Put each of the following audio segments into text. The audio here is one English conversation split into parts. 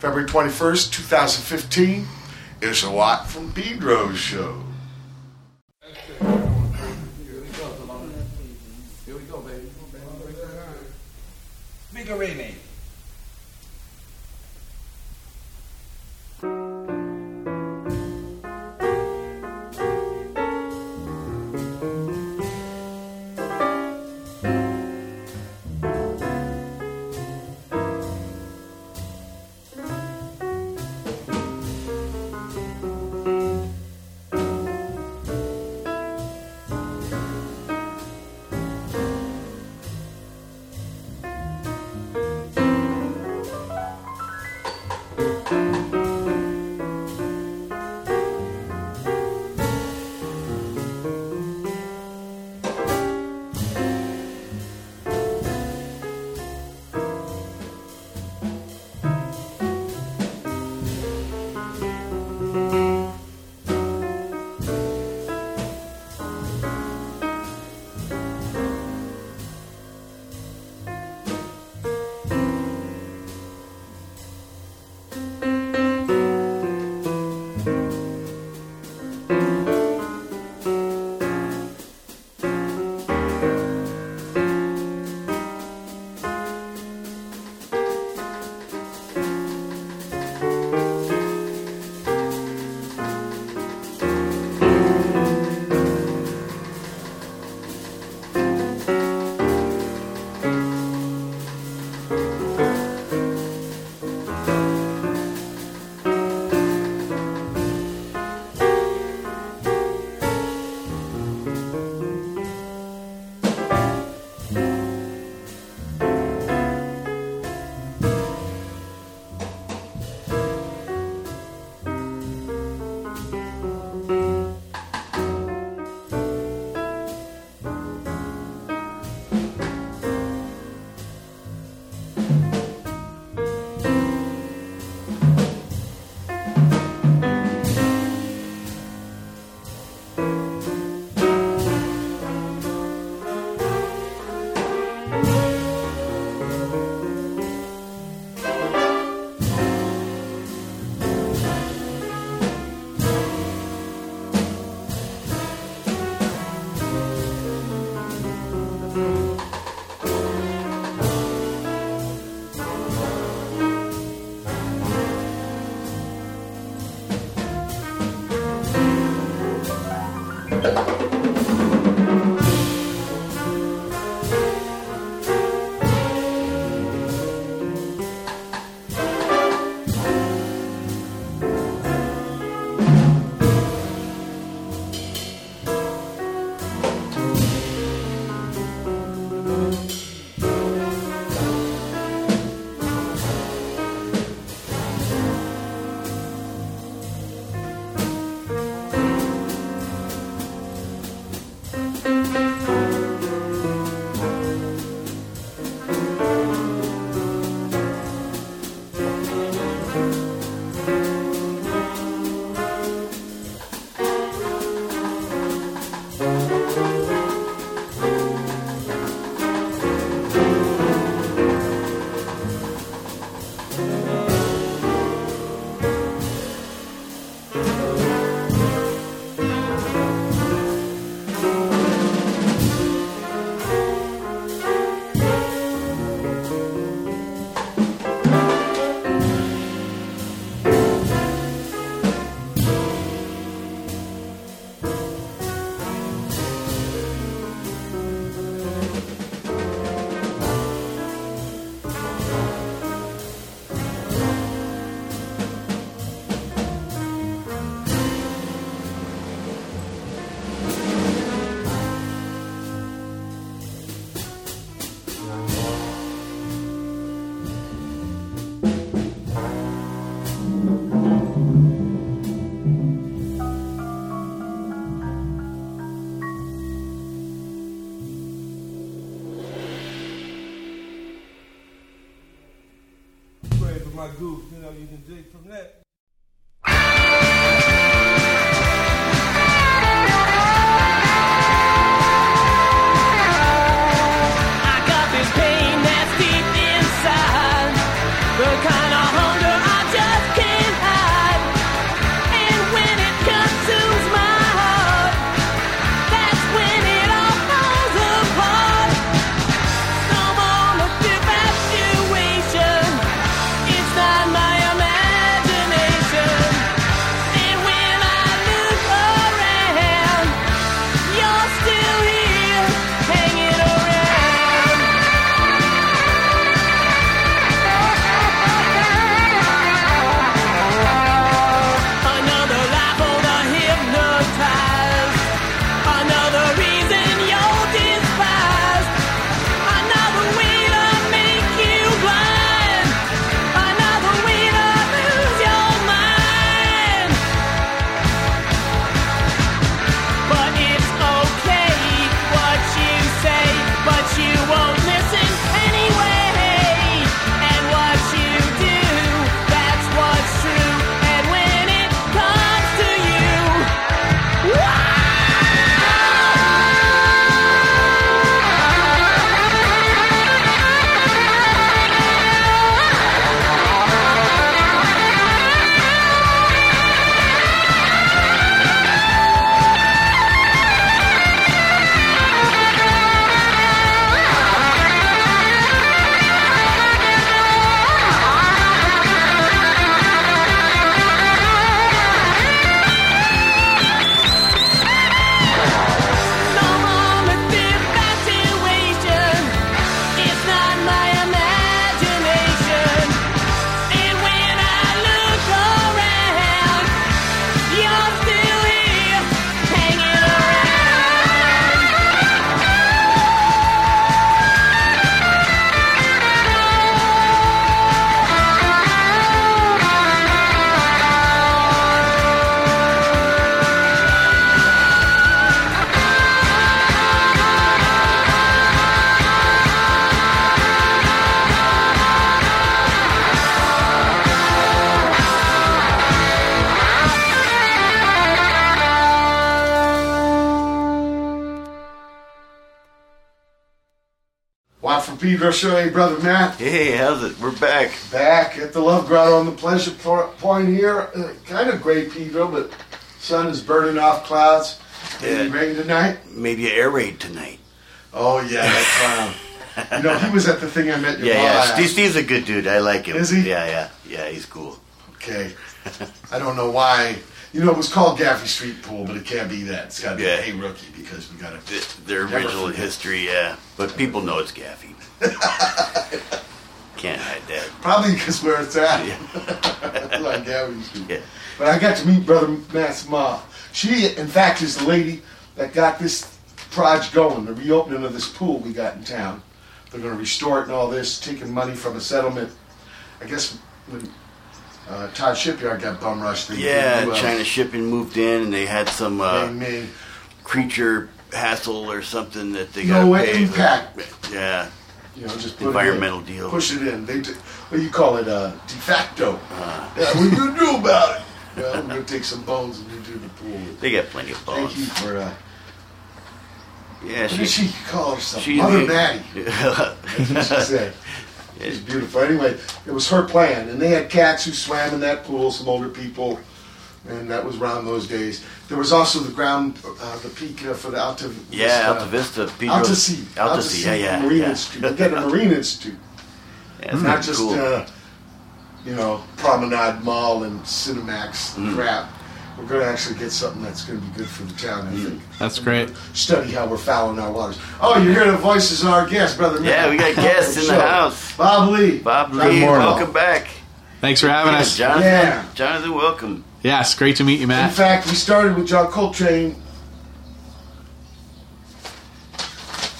February 21st, 2015. It's a lot from Pedro's show. Here we go, baby. A Matt from Show. Hey, brother Matt. Hey, how's it? We're back. Back at the Love Grotto on the Pleasure Point here. Uh, kind of gray, Pedro, but sun is burning off clouds. Maybe Yeah. rain tonight. Maybe an air raid tonight. Oh yeah, that clown. you know, he was at the thing I met your Yeah, yeah. Steve, Steve's a good dude. I like him. Is he? Yeah, yeah, yeah. He's cool. Okay. I don't know why. You know, it was called Gaffey Street Pool, but it can't be that. It's got to be Yeah. Hey Rookie because we got to. Th- Their original history, yeah. But people know it's Gaffey. Can't hide that. Probably because where it's at. Yeah. like Gaffey Street. Yeah. But I got to meet Brother Matt's mom. She, in fact, is the lady that got this project going, the reopening of this pool we got in town. They're going to restore it and all this, taking money from a settlement. I guess when uh, Todd Shipyard got bum rushed, they Yeah, they, uh, China Shipping moved in and they had some uh, creature hassle or something that they No got to pay. impact. Yeah, you know, just Environmental deal. Push it in. They, do, what you call it? Uh, de facto. Uh. yeah, what are you gonna do about it? Well, we're gonna take some bones and do the pool. they got plenty of bones. Thank you for. Uh, Yeah, what did she call herself? she- Mother Maddie. That's what she said. She's beautiful. Anyway, it was her plan, and they had cats who swam in that pool. Some older people, and that was around those days. There was also the ground, uh, the peak uh, for the Alta. yeah, Vista- Alta Vista. Pedro, Alta Sea. Alta Sea, yeah, yeah. Marine yeah. Institute. We got a Marine Institute. Yeah, it's not just cool. uh, you know Promenade Mall and Cinemax Mm. crap. We're going to actually get something that's going to be good for the town. I think. That's great. Study how we're fouling our waters. Oh, you hear the voices of our guests, brother. Yeah, Matt. we got guests in the house. Bob Lee. Bob Lee, welcome back. Thanks for having us. Jonathan, Yeah. Jonathan, welcome. Yes, great to meet you, Matt. In fact, we started with John Coltrane.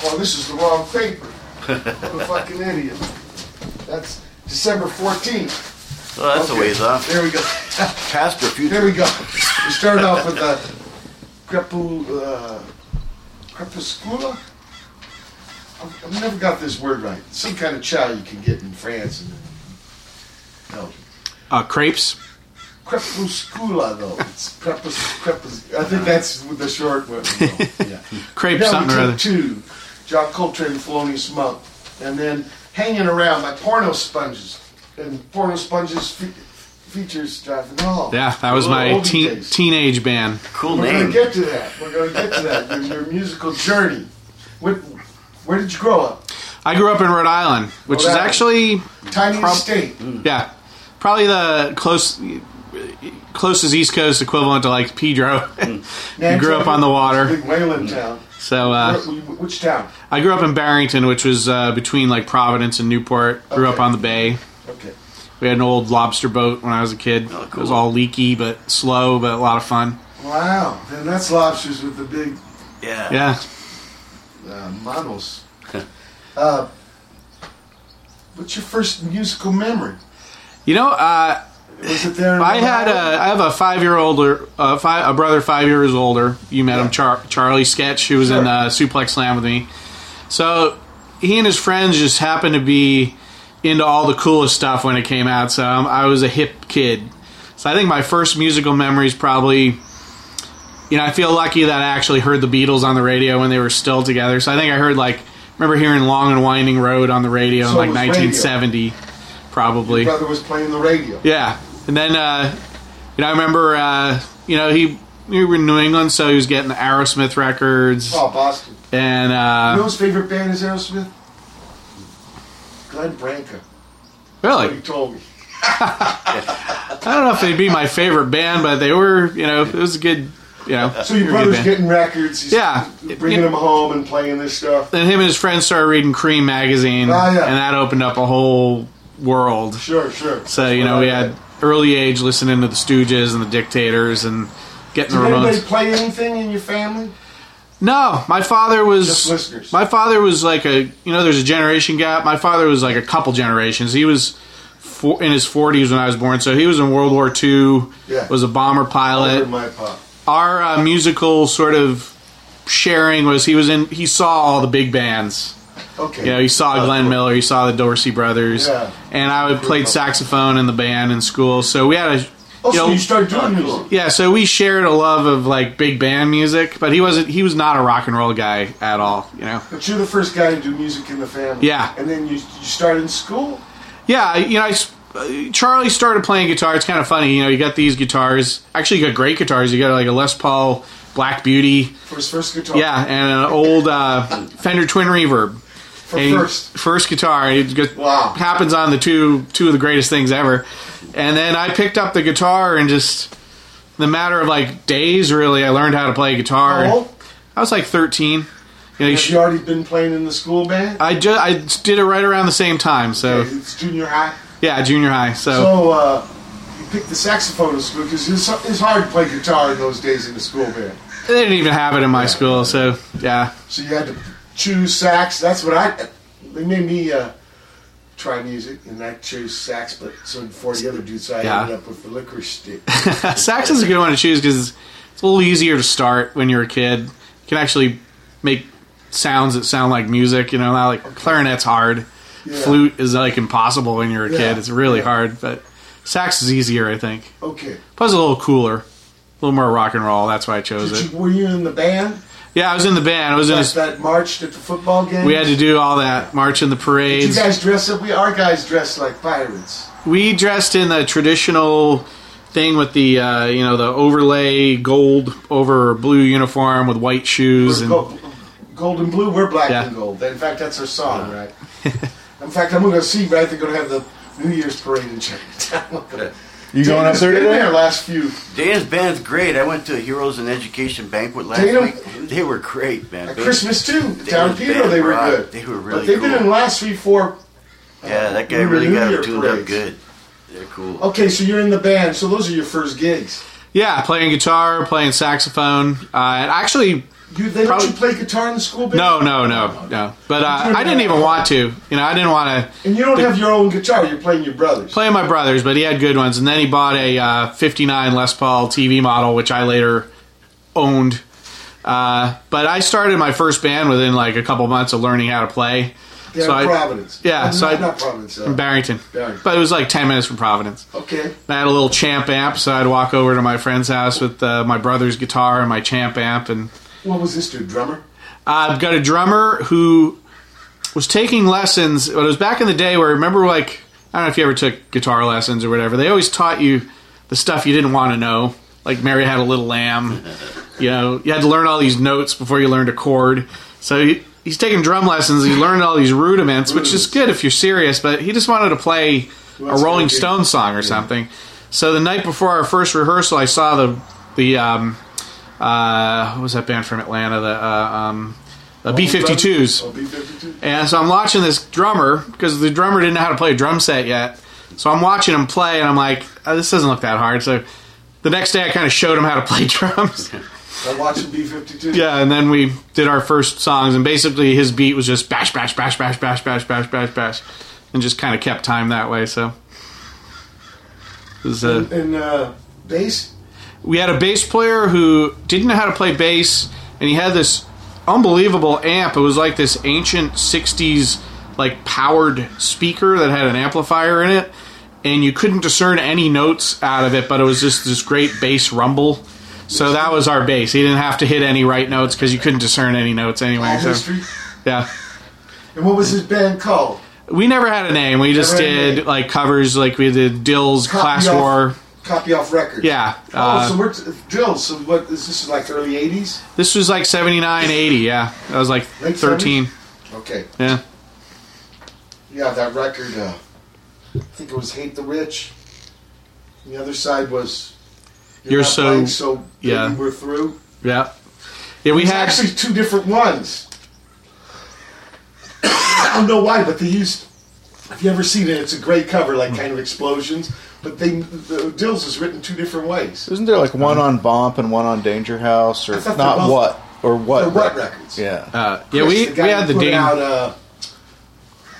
Oh, this is the wrong paper. I'm a fucking idiot. That's December 14th. Oh, that's Okay, a ways off. There we go. Past or future? There we go. We started off with the crepu, uh, crepuscula. I've, I've never got this word right. Some kind of chow you can get in France and Belgium. Uh, crepes. Crepuscula, though. It's crepus, crepus. I think uh, that's the short one. Yeah. Crepe Then something we or took other. two. John Coltrane, Thelonious Monk. And then hanging around my porno sponges. And porno sponges fe- features Jonathan Hall. Yeah, that was my teen, teenage band. Cool name. We're going to get to that. We're going to get to that. Your, your musical journey. What, where did you grow up? I grew up in Rhode Island, which Rhode is Island. actually Tiny Prob- state. yeah, probably the close closest East Coast equivalent to like Pedro. you grew up on the water, Big whaling town. so uh, which town? I grew up in Barrington, which was uh, between like Providence and Newport. Grew up on the bay. Okay. We had an old lobster boat when I was a kid. Oh, It was all leaky but slow, but a lot of fun. Wow. Then that's lobsters with the big Yeah. Yeah. uh, models. uh, what's your first musical memory? You know, uh, Was it there? I had a Island? Have a five year older uh, five, a brother five years older. You met Yeah. him, Char- Charlie Sketch, who was Sure. in uh, Suplex Slam with me. So he and his friends just happened to be into all the coolest stuff when it came out. So um, I was a hip kid. So I think my first musical memories probably. You know, I feel lucky that I actually heard the Beatles on the radio when they were still together. So I think I heard like remember hearing "Long and Winding Road" on the radio So in like it was radio. 1970, probably. Your brother was playing the radio. Yeah, and then uh, you know I remember uh, you know he we were in New England, so he was getting the Aerosmith records, Oh, Boston. and You know uh, his favorite band is Aerosmith? Glenn Branca. What he told me. I don't know if they'd be my favorite band, but they were you know it was a good you know. So your brother's getting records. He's Yeah. bringing them home and playing this stuff. Then him and his friends started reading Creem magazine, Oh, yeah. and that opened up a whole world. Sure, sure. So you know we had read. Early age listening to the Stooges and the Dictators and getting the remote. Did the anybody play anything in your family? No, my father was Just listeners. My father was like a you know there's a generation gap. My father was like a couple generations. He was four, in his 40s when I was born, so he was in World War II. Yeah. Was a bomber pilot. my pop. Our uh, musical sort of sharing was he was in he saw all the big bands. Okay. You know, he saw Glenn cool. Miller, you saw the Dorsey Brothers, Yeah. and I would played saxophone in the band in school. So we had a Oh, you so know- you started doing music. Yeah, so we shared a love of like big band music, but he wasn't. He was not a rock and roll guy at all. You know. But you're the first guy to do music in the family. Yeah. And then you, you started in school. Yeah, you know, I s uh, Charlie started playing guitar. It's kind of funny, you know. You got these guitars. Actually, you got great guitars. You got like a Les Paul Black Beauty, For his first guitar. yeah, and an old uh, Fender Twin Reverb. First. first guitar. It just Wow. happens on the two two of the greatest things ever. And then I picked up the guitar and just in the matter of like days, really, I learned how to play guitar. I was like thirteen. You know, Have you already been playing in the school band? I just I did it right around the same time. So it's junior high. yeah, junior high. So, So uh, you picked the saxophone in school because it's, it's hard to play guitar in those days in the school band. they didn't even have it in my school. So yeah, So you had to choose sax. That's what I. They made me uh, try music, and I chose sax. But so did four the other dudes. I Yeah. ended up with the licorice stick. sax is a good one to choose because it's a little easier to start when you're a kid. You can actually make sounds that sound like music. You know, not like clarinet's hard. Yeah. Flute is like impossible when you're a Yeah. kid. It's really hard, but sax is easier, I think. Okay. Plus, a little cooler, a little more rock and roll. That's why I chose Did it. you, were you in the band Yeah, I was in the band. I was in. that, A, that marched at the football game? we had to do all that march in the parades. Did you guys dress up? We our guys dressed like pirates. we dressed in the traditional thing with the uh, you know the overlay gold over blue uniform with white shoes and gold, gold and blue. We're black Yeah. and gold. In fact, that's our song, right? in fact, I'm going to see. Right, they're going to have the New Year's parade in Chinatown. You going up Dana's there been today? There last few. Dana's band's great. I went to a Heroes in Education banquet last Dana- week. They were great, man. At They- Christmas too. they Down was Pedro, they were rock. good. They were really But they've been in the last three, four. Yeah, that guy New- really New got Year them tuned parades. up good. They're cool. Okay, so you're in the band. So those are your first gigs. yeah, playing guitar, playing saxophone. Uh, and actually, You, they Probably- let you play guitar in the school band. no, no, no, no. But uh, I didn't even want to. You know, I didn't want to And you don't have your own guitar. You're playing your brother's. Playing my brother's, but he had good ones. And then he bought a uh, '59 Les Paul TV model, which I later owned. Uh, but I started my first band within like a couple months of learning how to play. Down so I- Providence. yeah, Oh, so not, I- not Providence. Uh, Barrington. Barrington. But it was like 10 minutes from Providence. okay. I had a little champ amp, so I'd walk over to my friend's house with uh, my brother's guitar and my champ amp. And What was this dude? Drummer. I've got a drummer who was taking lessons, but it was back in the day where, remember, like, I don't know if you ever took guitar lessons or whatever, they always taught you the stuff you didn't want to know. Like Mary Had a Little Lamb. You know, you had to learn all these notes before you learned a chord. So he, he's taking drum lessons. He learned all these rudiments, which is good if you're serious. But he just wanted to play a Rolling Stone song or something. So the night before our first rehearsal, I saw the the um, uh, what was that band from Atlanta? The uh, um, the B52s. Oh, B-52. And so I'm watching this drummer because the drummer didn't know how to play a drum set yet. So I'm watching him play, and I'm like, oh, this doesn't look that hard. So the next day, I kind of showed him how to play drums. I'm watching B-52. yeah, and then we did our first songs, and basically his beat was just bash, bash, bash, bash, bash, bash, bash, bash, bash, and just kind of kept time that way. So it was, uh, And uh, bass. We had a bass player who didn't know how to play bass, and he had this unbelievable amp. It was like this ancient '60s like powered speaker that had an amplifier in it, and you couldn't discern any notes out of it, but it was just this great bass rumble. So that was our bass. He didn't have to hit any right notes because you couldn't discern any notes anyway. So yeah, And what was his band called? we never had a name. We just Never did like covers, like we did Dils' Copy Class War. Copy off record. Yeah, Oh, uh, so we're t- Jill. So what is this? Like early '80s? This was like 79, 80, yeah. I was like Late 13. Okay. Yeah. Yeah, that record. Uh, I think it was "Hate the Rich." And the other side was You're Not so- Playing so yeah. We're through. Yeah. Yeah, we had actually two different ones. I don't know why, but they used. If you ever seen it, it's a great cover, like kind of explosions. But they, the Dils is written two different ways. Isn't there like one on Bomp and one on Danger House, or not both- what or what? They're what records? Yeah. uh, yeah, Chris, we, the we had the put Dane. out. Uh,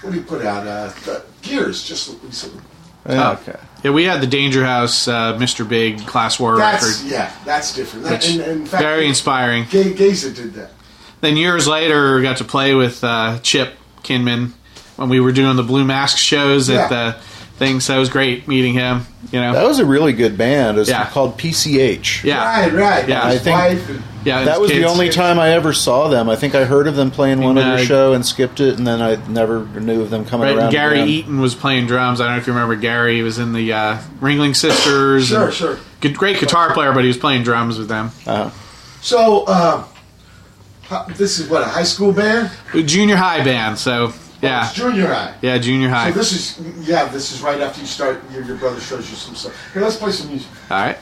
what did he put out? Uh, the Gears, just recently. Yeah, okay. Yeah, we had the Danger House uh, Mr. Big Class War That's record. yeah, that's different. That, and, and in fact, very inspiring. Gay Gaza did that. Then years later, we got to play with uh, Chip Kinman when we were doing the Blue Mask shows at Yeah. the things. So it was great meeting him. You know, That was a really good band. It was Yeah. called PCH. yeah, Right, right. Yeah, I think- wife yeah. That his was the only time I ever saw them. I think I heard of them playing one other uh, show and skipped it, and then I never knew of them coming Right, and around. Gary again. Eaton was playing drums. I don't know if you remember Gary. He was in the uh, Ringling Sisters. Sure, sure. Good, great guitar player, but he was playing drums with them. Uh, So, how- this is what a high school band. Junior high band. So yeah, It's junior high. yeah, junior high. So this is yeah. This is right after you start. Your, your brother shows you some stuff. Here, let's play some music. All right.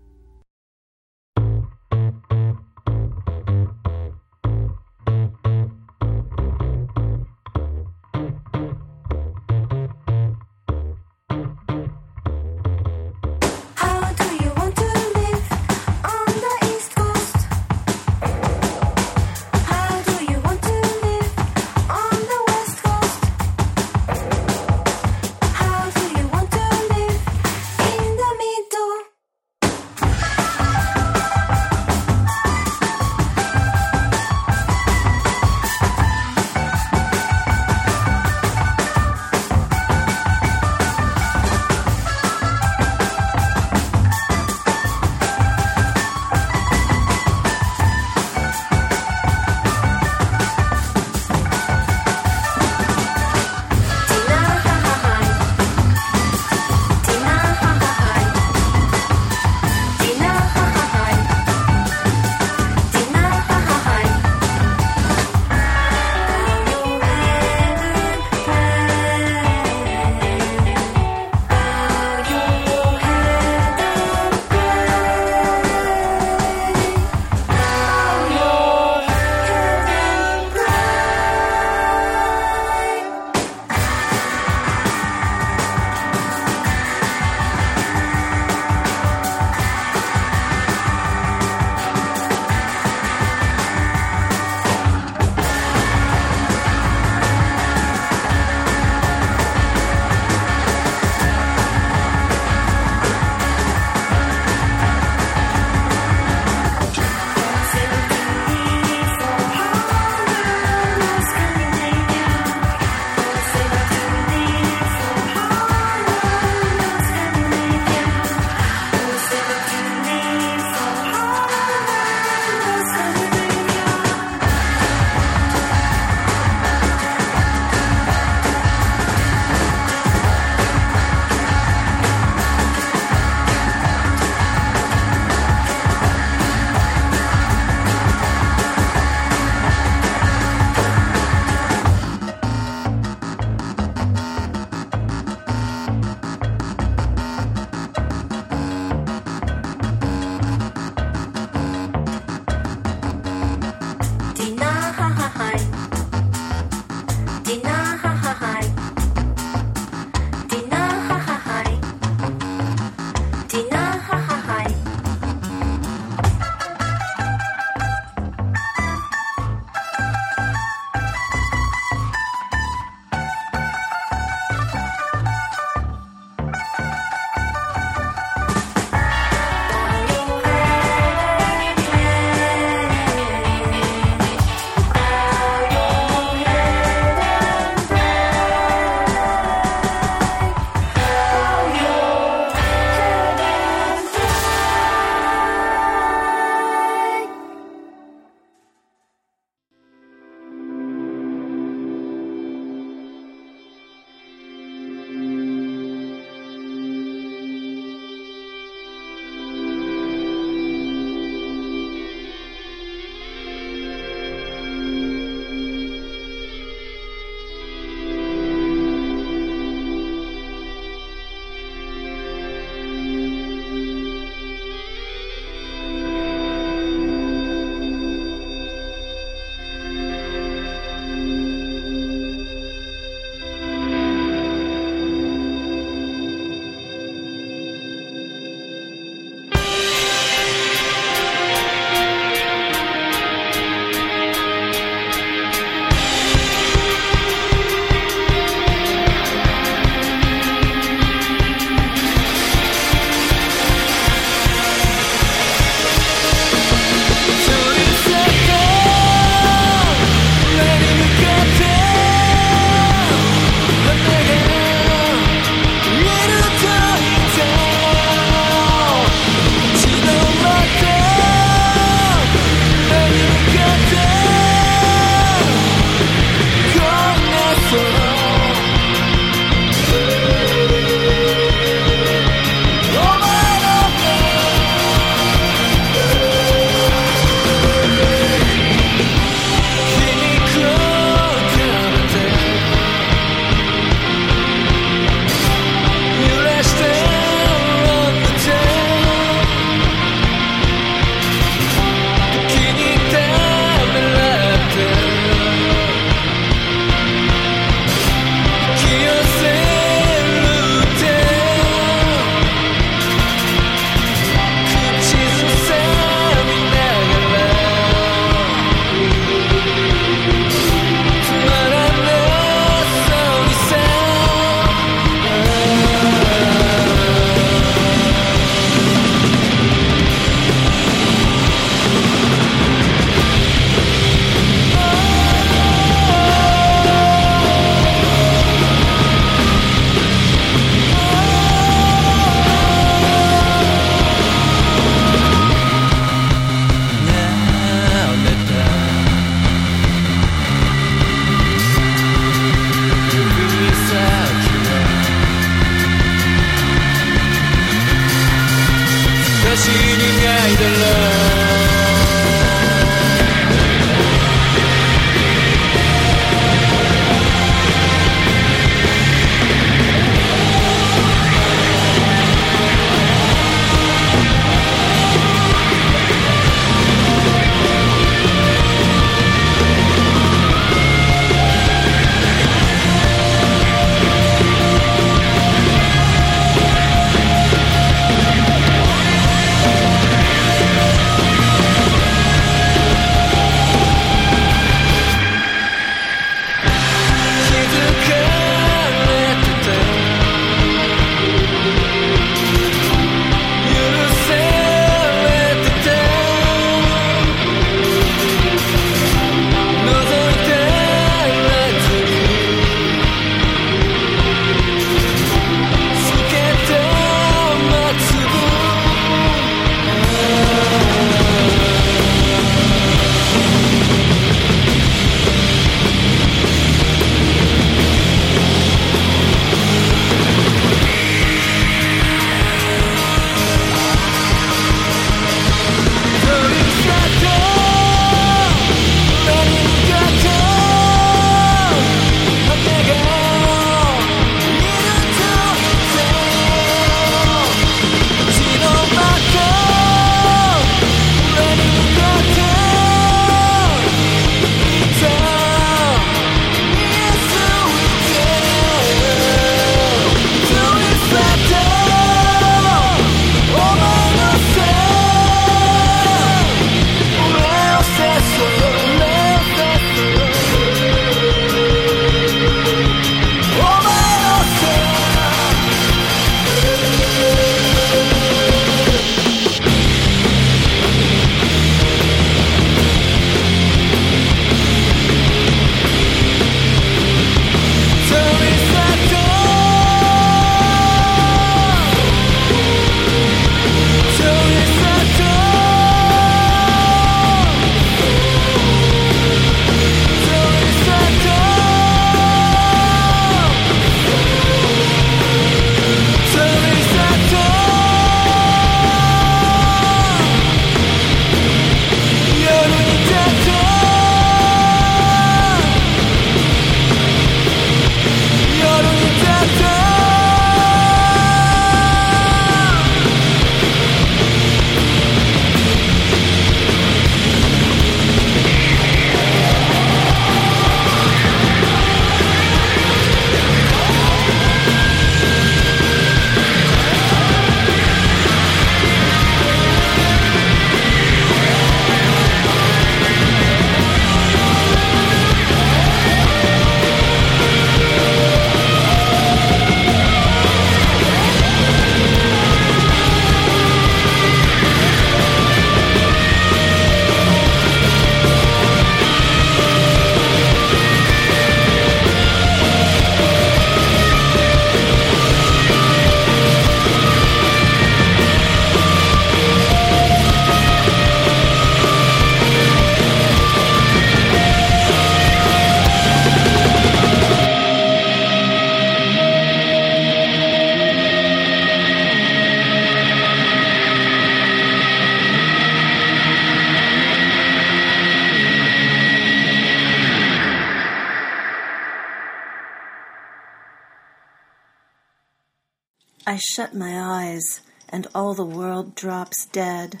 Shut my eyes, and all the world drops dead.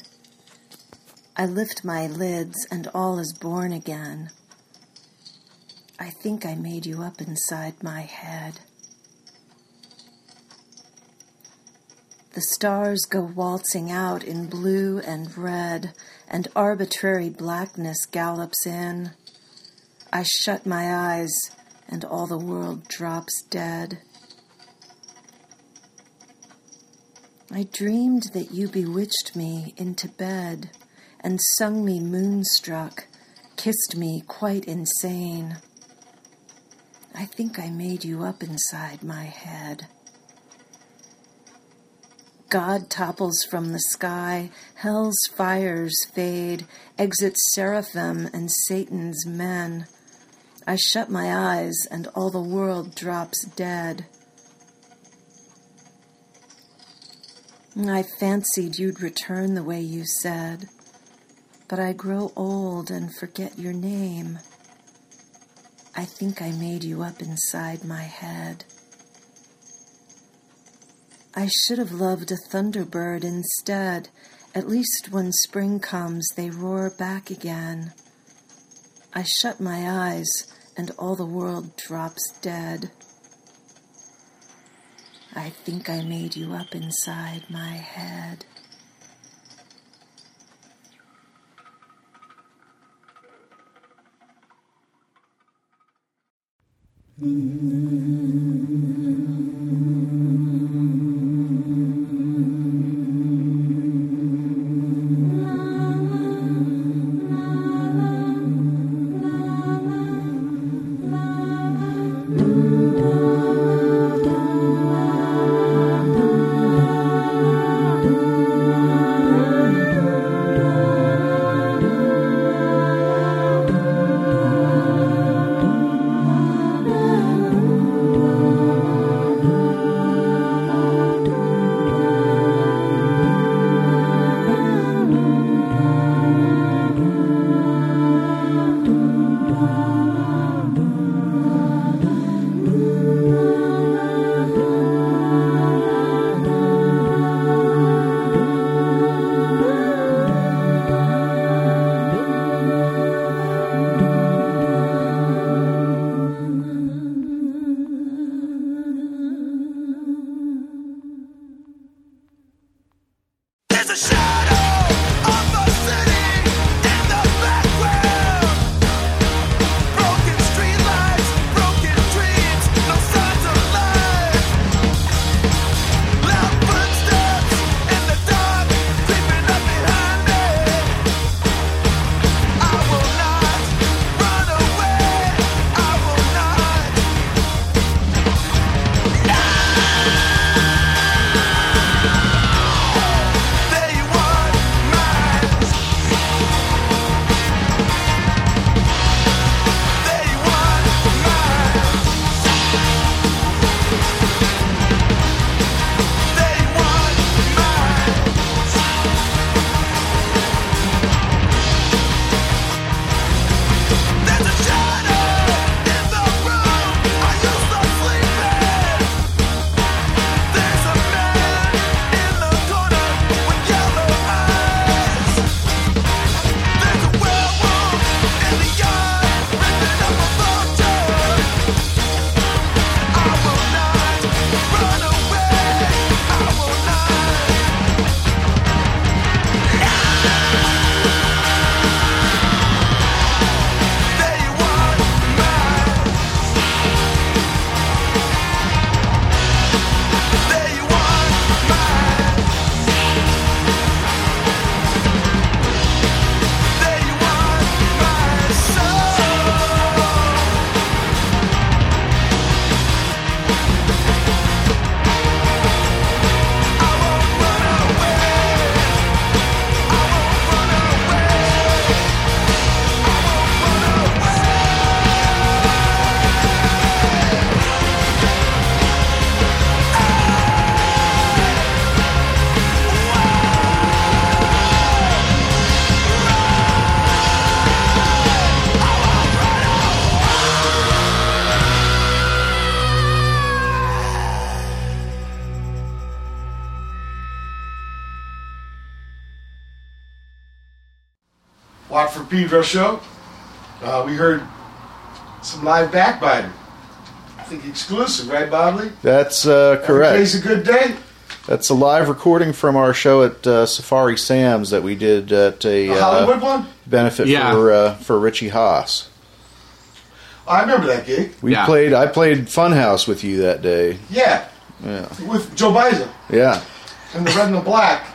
I lift my lids, and all is born again. I think I made you up inside my head. The stars go waltzing out in blue and red, and arbitrary blackness gallops in. I shut my eyes, and all the world drops dead. I dreamed that you bewitched me into bed and sung me moonstruck, kissed me quite insane. I think I made you up inside my head. God topples from the sky, hell's fires fade, exits seraphim and Satan's men. I shut my eyes, and all the world drops dead. I fancied you'd return the way you said, but I grow old and forget your name. I think I made you up inside my head. I should have loved a thunderbird instead. At least when spring comes, they roar back again. I shut my eyes, and all the world drops dead. I think I made you up inside my head. There's Pedro show. Uh, we heard some live backbiter. I think exclusive, right, Bobley? That's uh, correct. day's a good day. That's a live recording from our show at uh, Safari Sam's that we did at a The uh, Hollywood one. benefit Yeah. for uh, for Richie Haas. I remember that gig. We Yeah. played. I played Funhouse with you that day. Yeah, Yeah, with Joe Baiza yeah. and the red and the black.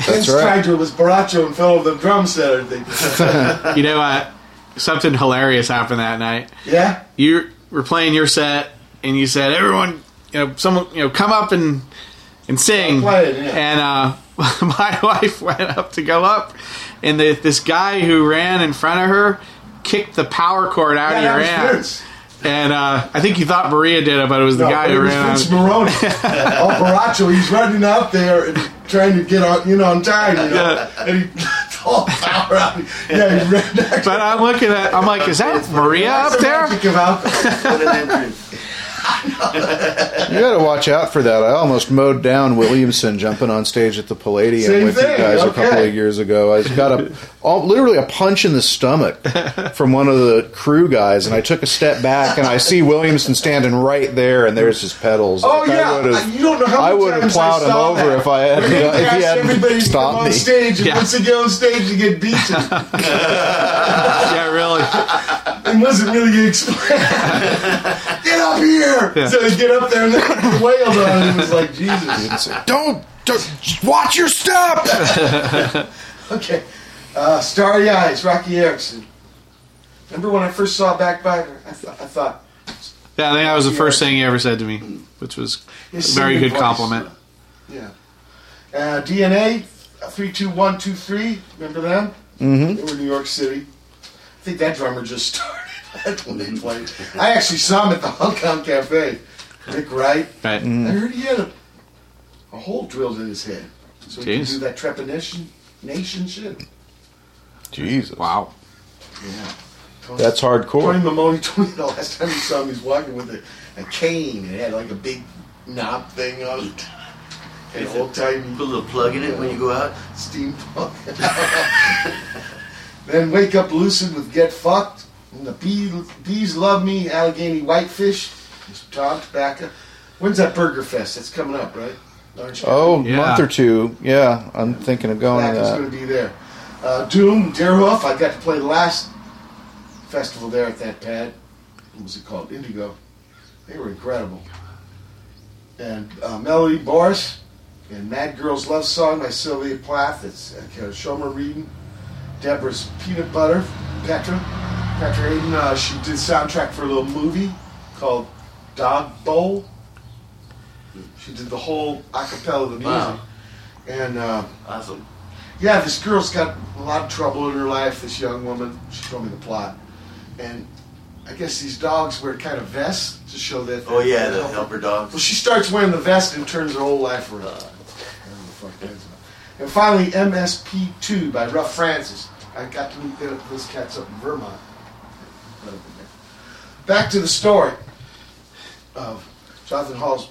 Vince right. tried to was Baracho and fell over the drum set. I think. You know what? Something hilarious happened that night. yeah. You were playing your set, and you said, "Everyone, you know, someone, you know, come up and and sing." Play it, yeah. And uh, my wife went up to go up, and the, this guy who ran in front of her kicked the power cord out Yeah, of your that was amp. Vince. and uh, I think he thought Maria did it, but it was the No, guy but who it was ran Vince out. Maroney. oh, Baracho, he's running out there and trying to get on, you know, on time, you know. Yeah. And he all power out. Yeah, he ran back. But I'm looking at, I'm like, is that Maria up there? Magic of alcohol. What an entrance. You got to watch out for that. I almost mowed down Williamson jumping on stage at the Palladium Same with thing, you guys a couple of years ago. I got a all, literally a punch in the stomach from one of the crew guys, and I took a step back and I see Williamson standing right there, and there's his pedals. Oh Like, I yeah, would've- you don't know how I would have plowed I him over that. if I had Where they if he hadn't everybody to stopped on me. stage, and Yeah. once they get on stage, you get beaten. Yeah, really. it wasn't really explained. get up here! Yeah. So he get up there and then wailed on him. It was like Jesus. Don't, don't watch your step. Okay, uh, Starry Eyes, Roky Erickson. Remember when I first saw Backbiter? I, th- I thought Yeah, I think that was the first thing he ever said to me, which was a very good voice. compliment. Yeah. Uh, DNA, three two one two three. Remember them? Mm-hmm. They were in New York City. I think that drummer just started when they played. I actually saw him at the Hong Kong Cafe. Rick Wright. Right. I mm-hmm. heard he had a, a hole drilled in his head, so he could Jeez. do that trepanation nation shit. Jesus, Wow. Yeah. Tony- that's Tony hardcore. Mamoni told me the last time he saw him, he was walking with a, a cane. It had like a big knob thing on it. And old timey Put a little plug in it when you go out. steampunk. then wake up lucid with Get Fucked. And the bee, Bees Love Me, Allegheny Whitefish. Mr. Tom Tobacco. When's that Burger Fest? That's coming up, right? Orange County. Oh, Yeah. month or two. Yeah, I'm thinking of going to Tobacco's that. going to be there. Uh, Doom, Deerhoof. I got to play the last festival there at that pad. What was it called? Indigo. They were incredible. And uh, Melody Boris and Mad Girl's Love Song by Sylvia Plath. It's uh, Schoemer reading. Deborah's Peanut Butter. Petra. Petra Haden. Uh, she did soundtrack for a little movie called Dog Bowl. She did the whole acapella of the music. Wow. And uh, Awesome. yeah, this girl's got a lot of trouble in her life, this young woman. She told me the plot. And I guess these dogs wear kind of vests to show that. Oh yeah, the helper dogs. Well, she starts wearing the vest and turns her whole life around. I don't know the fuck that's about. And finally, MSP2 by Rough Francis. I got to meet those cats up in Vermont. Back to the story of Jonathan Hall's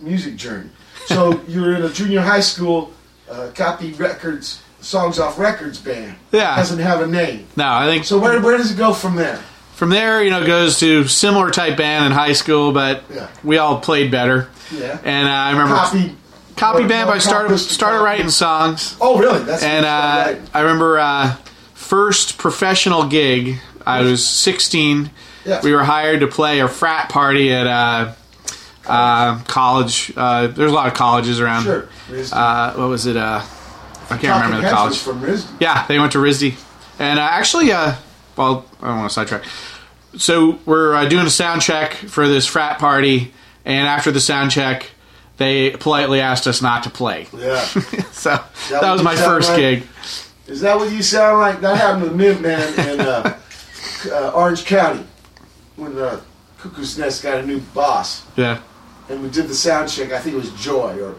music journey. So you're in a junior high school, uh, copy records, songs off records band. Yeah. Doesn't have a name. No, I think So where, where does it go from there? from there, you know, it goes to similar type band in high school, but Yeah. we all played better. Yeah. And uh, I remember Copy. copy band. more I started started writing songs, Oh, really? That's and uh. I remember uh, first professional gig. I was 16. Yeah. We were hired to play a frat party at uh, uh, college. Uh, there's a lot of colleges around. Sure. Uh, what was it? Uh, I can't remember the college. From RISD. Yeah, they went to RISD. And uh, actually, uh, well, I don't want to sidetrack. So we're uh, doing a sound check for this frat party, and after the sound check, they politely asked us not to play. Yeah. so That that was my first like- gig. Is that what you sound like? That happened to the Minutemen in uh, uh, Orange County when uh, Cuckoo's Nest got a new boss. Yeah. And we did the sound check. I think it was Joy or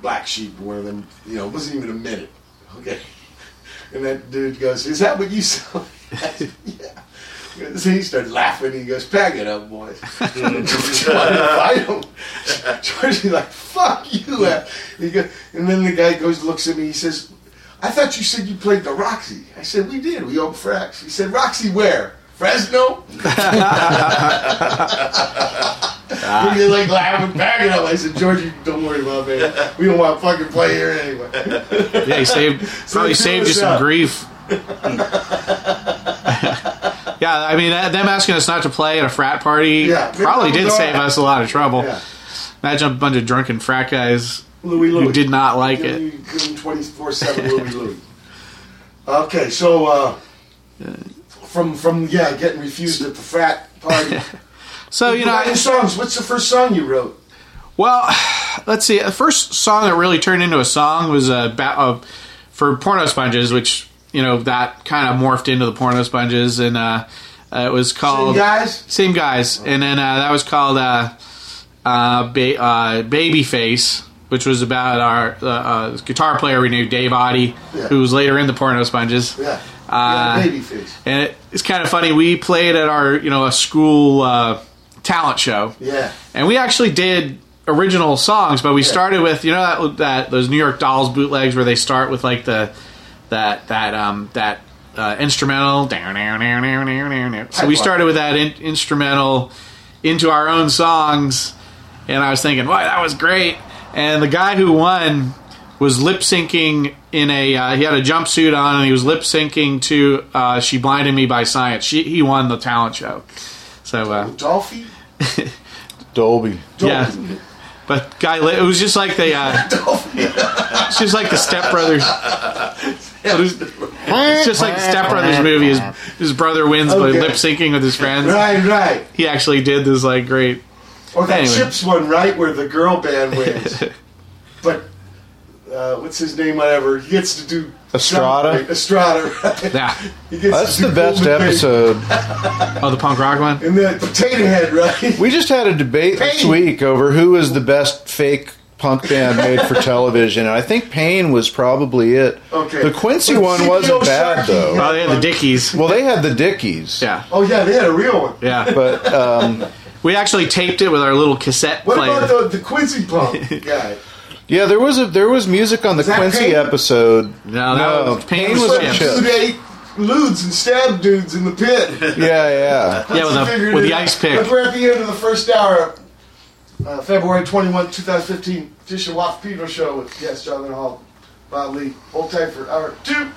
Black Sheep, one of them. You know, it wasn't even a minute. Okay. And that dude goes, "Is that what you sound?" like? Yeah. So he started laughing. He goes, "Pack it up, boys." George wanted to fight him. Like, "Fuck you!" He goes, and then the guy goes, looks at me. He says, "I thought you said you played the Roxy." I said, "We did. We opened for X." He said, "Roxy where?" Fresno. You're like laughing, backing up. I said, Georgie, don't worry about me. We don't want to fucking play here anyway. Yeah, he saved probably So saved you some grief. Yeah, I mean, uh, them asking us not to play at a frat party Yeah, probably did save us a lot of trouble. Yeah. Imagine a bunch of drunken frat guys Louis Louis. who did not like Give it. him 24 7 Louis Louis. Okay, so uh, from, from, yeah, getting refused at the frat party. So you know, I- songs. What's the first song you wrote? Well, let's see. The first song that really turned into a song was uh, ba- uh, for Porno Sponges, which you know that kind of morphed into the Porno Sponges, and uh, Uh, it was Same called guys? Same guys, and then uh, that was called uh, uh, ba- uh, Babyface, which was about our uh, uh, guitar player we knew, Dave Oddie, Yeah. who was later in the Porno Sponges. Yeah. Uh, yeah, baby face. And it, it's kind of funny. We played at our, you know, a school uh, talent show, Yeah. and we actually did original songs. But we started with, you know, that that those New York Dolls bootlegs where they start with like the that that um that uh, instrumental. So we started with that in, instrumental into our own songs, and I was thinking, wow, that was great. And the guy who won was lip syncing in a uh, he had a jumpsuit on and he was lip syncing to uh, "She Blinded Me" by Science. She, he won the talent show. So uh, Dolphy? Dolby. yeah, but guy, it was just like the uh, it's just like the Step Brothers. It was- It's just like the Step Brothers movie. His, his brother wins by lip syncing with his friends. Right, right. He actually did this like great. Or that Anyway. Chips one, right, where the girl band wins. but uh, what's his name? Whatever. He gets to do Estrada? Estrada. Right? Yeah. He gets That's to the best Golden episode. Oh, the punk rock one. And the potato head, right? We just had a debate this week over who is the best fake punk band made for television, and I think Pain was probably it. Okay. The Quincy But one CPO wasn't bad Sharky, though. Oh, they had the Dickies. Well, they had the Dickies. Yeah, Oh yeah, they had a real one. yeah. But um, We actually taped it with our little cassette What player. about the, the Quincy Punk guy? yeah, there was a there was music on the that Quincy Pain? episode. No, that was- Pain was was Chips. Chips. Dude ate lewds and stabbed dudes in the pit. Yeah, yeah. yeah, with, I figured the, with the ice pick. Look, we're at the end of the first hour, uh, February 21, 2015, Fish and Waff Pedro Show with guest Jonathan Hall, Bob Lee. Hold tight for hour two.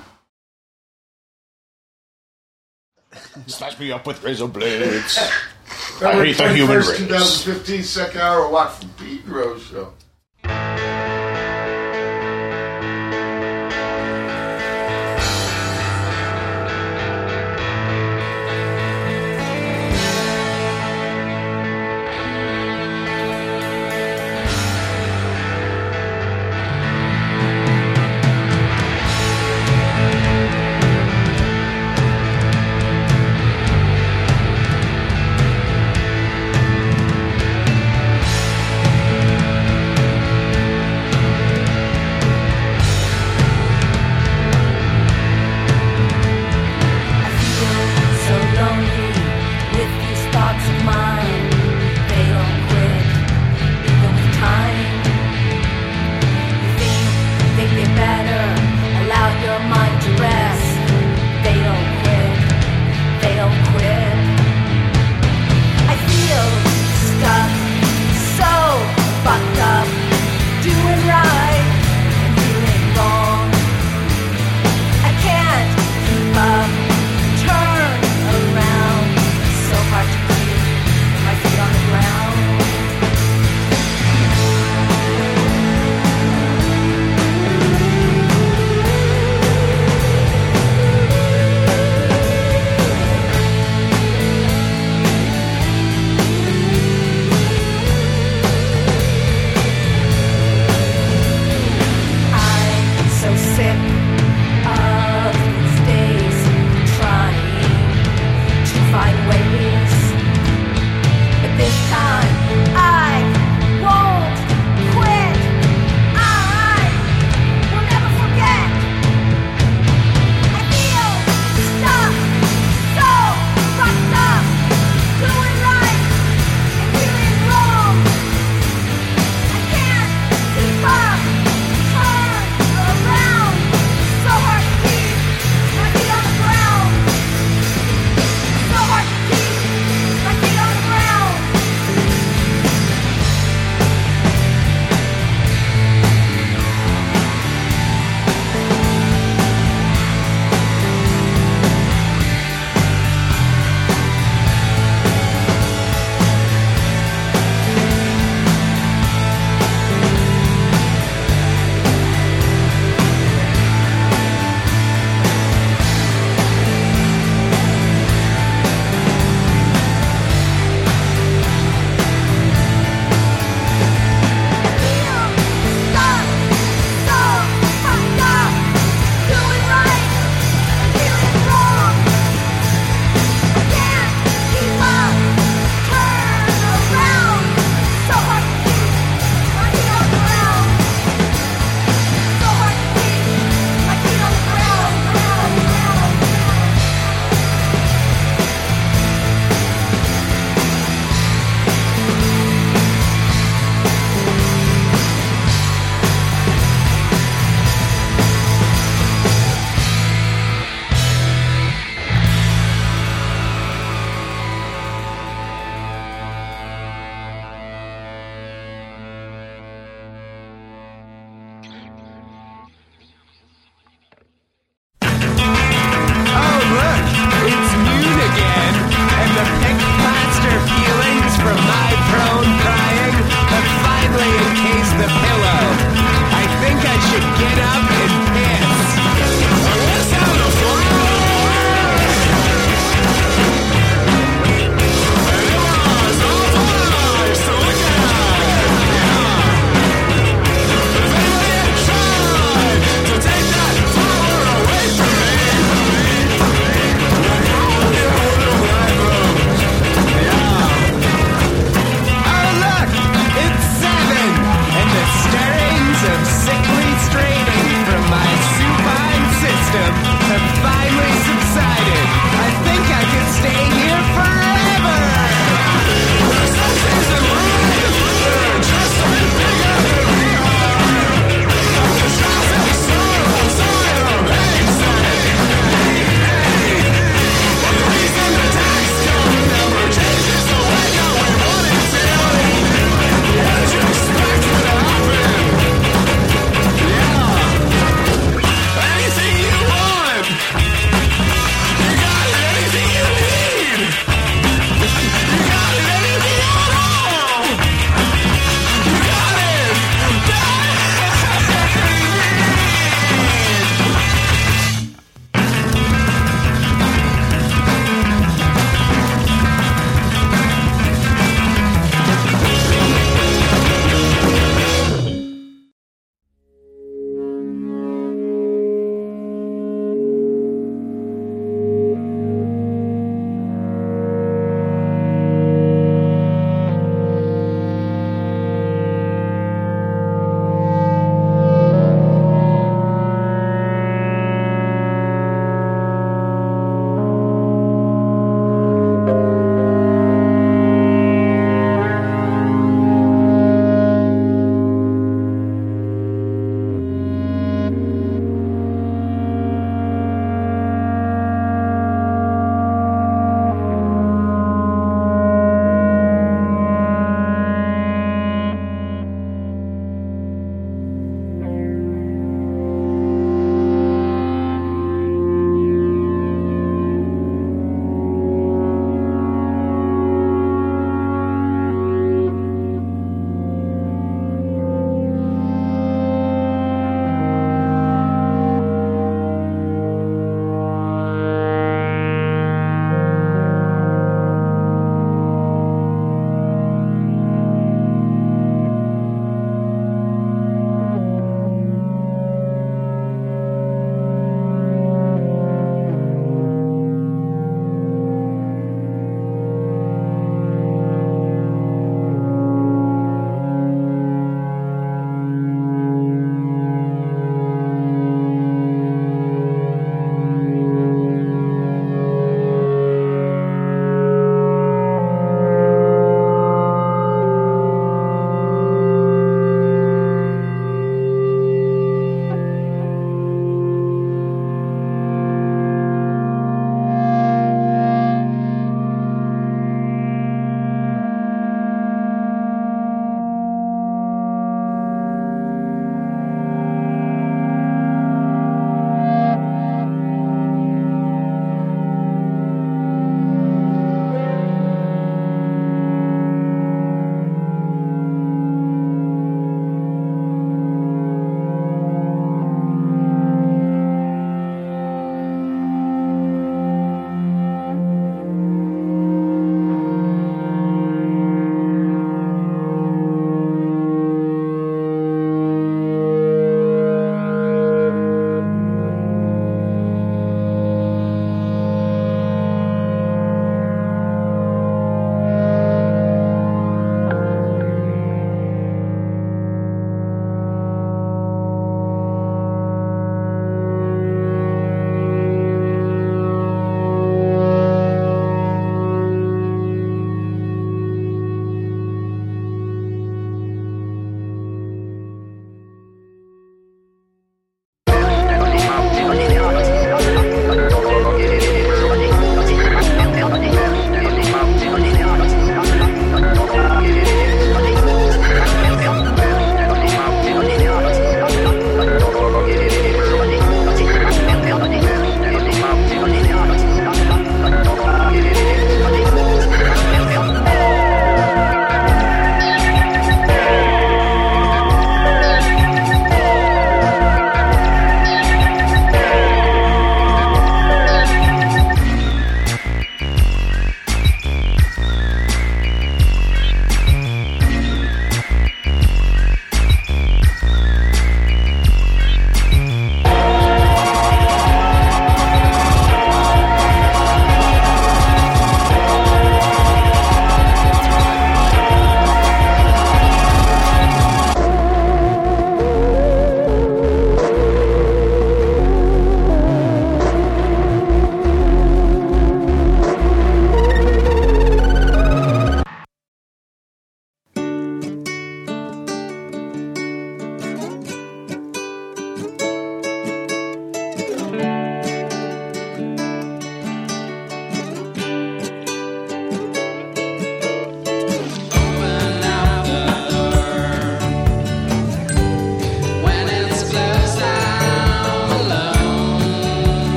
Slash me up with razor blades. February hate the human race. 2015, second hour, Watt Pedro Show.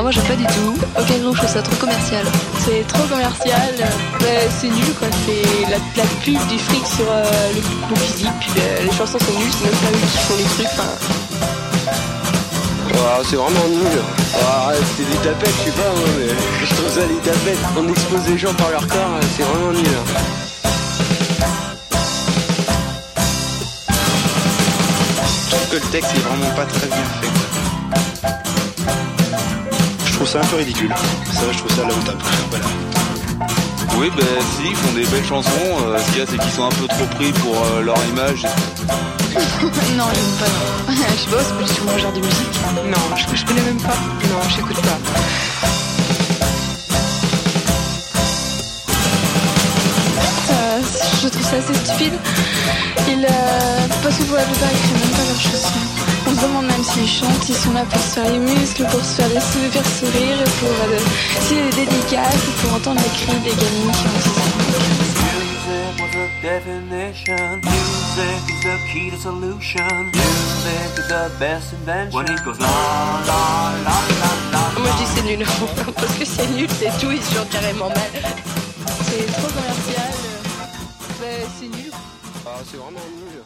Ah, moi j'aime pas du tout. Au Cameroun, je trouve ça trop commercial. C'est trop commercial. C'est nul quoi. C'est la, la pub du fric sur euh, le, le physique. Puis euh, les chansons sont nulles. C'est même pas eux qui font les trucs. C'est vraiment nul. C'est des tapettes, je sais pas moi, mais je trouve ça des tapettes. On expose les gens par leur corps, c'est vraiment nul. Je trouve que le texte est vraiment pas très bien fait. Je trouve ça un peu ridicule. Ça, je trouve ça top. Voilà. Oui, ben si, ils font des belles chansons. euh, ce qu'il y a, c'est qu'ils sont un peu trop pris pour euh, leur image. non, j'aime pas. Non. je sais pas, c'est pas du tout mon genre de musique. Non, je, je connais même pas. Non, j'écoute pas. Euh, je trouve ça assez stupide. Ils, euh, parce que pour la plupart, ils écrivent même pas leurs chansons. On se demande même s'ils chantent, ils sont là pour se faire les muscles, pour se faire des sou- faire sourire, et pour euh, s'il y a des dédicaces, et pour entendre les cris des gamines qui ont 6 ans. Music was a definition. Music is the key to solution. Music is the best invention. When it goes la la la la la. Moi je dis c'est nul, parce que c'est nul, c'est tout, ils chantent carrément mal. C'est trop commercial. euh, bah, c'est nul. Ah, c'est vraiment nul.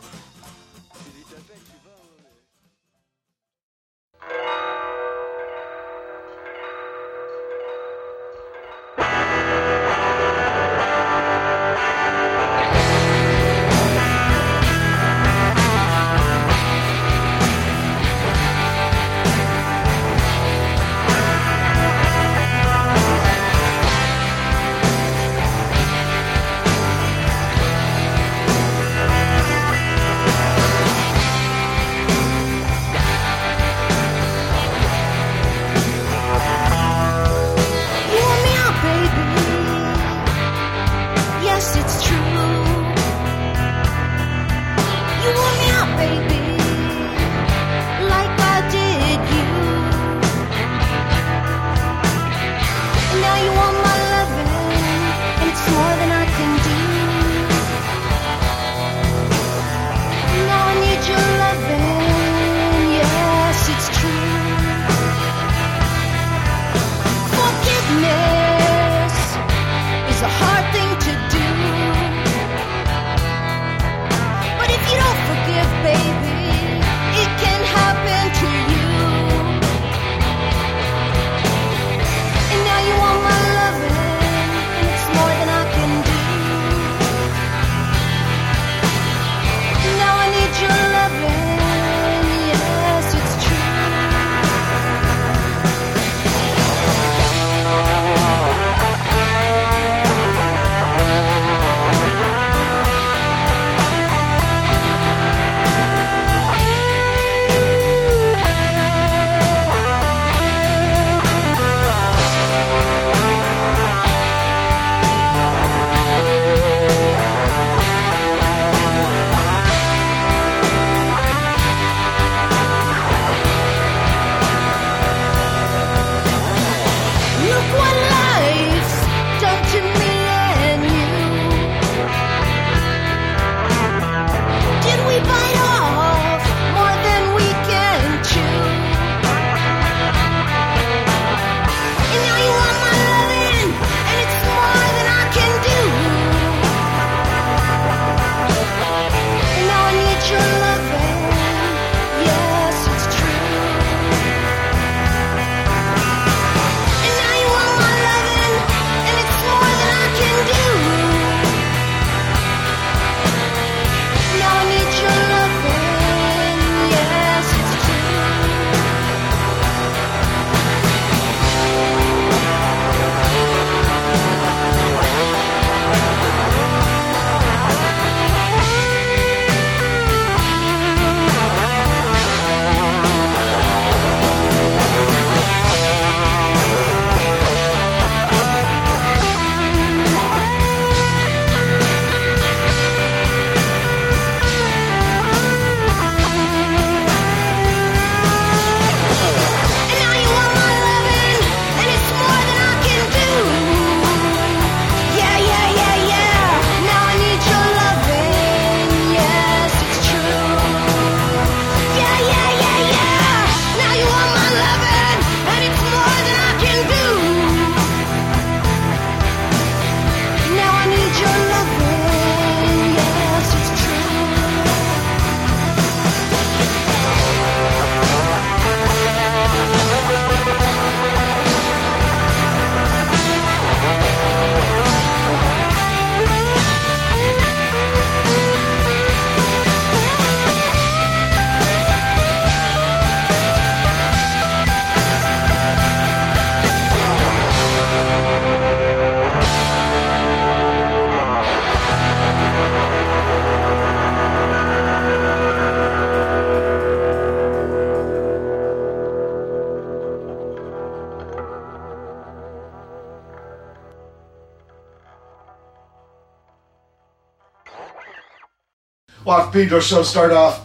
Watch Pedro show start off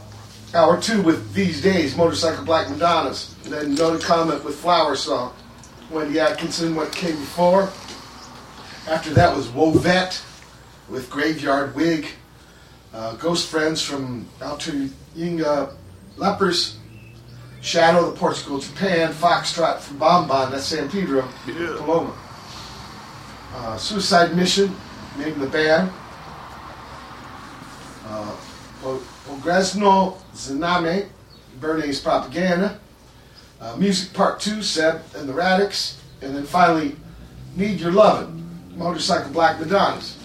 hour two with These Days, Motorcycle Black Madonnas. And then Notta Comet with Flower Song. Wendy Atkinson, what came before. After that was Wovette with Graveyard Wig. Uh, Ghost Friends from Alter Yinga Lepers. Shadow, the Portugal, Japan. Foxtrot from Bombon, that's San Pedro, Paloma. Uh, Suicide Mission, name of the band. Uh, Pogresno Zname, Bernays Propaganda. Uh, Music Part 2, Seb and the Rahh Dicks. And then finally, Need Your Lovin', Motorcycle Black Madonnas.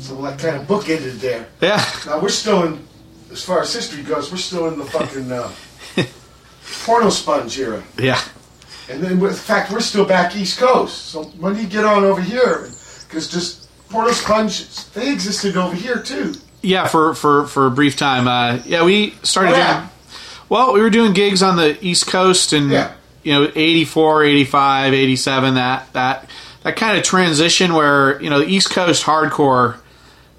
So that kind of bookended there. Yeah. Now we're still in, as far as history goes, we're still in the fucking uh, porno sponge era. Yeah. And then, in fact, we're still back East Coast. So when do you get on over here? Because just porno sponges, they existed over here too. Yeah, for for for a brief time. Uh, yeah, we started Oh, yeah. doing. Well, we were doing gigs on the East Coast, and Yeah. you know, 84, 85, 87, That that that kind of transition where you know the East Coast hardcore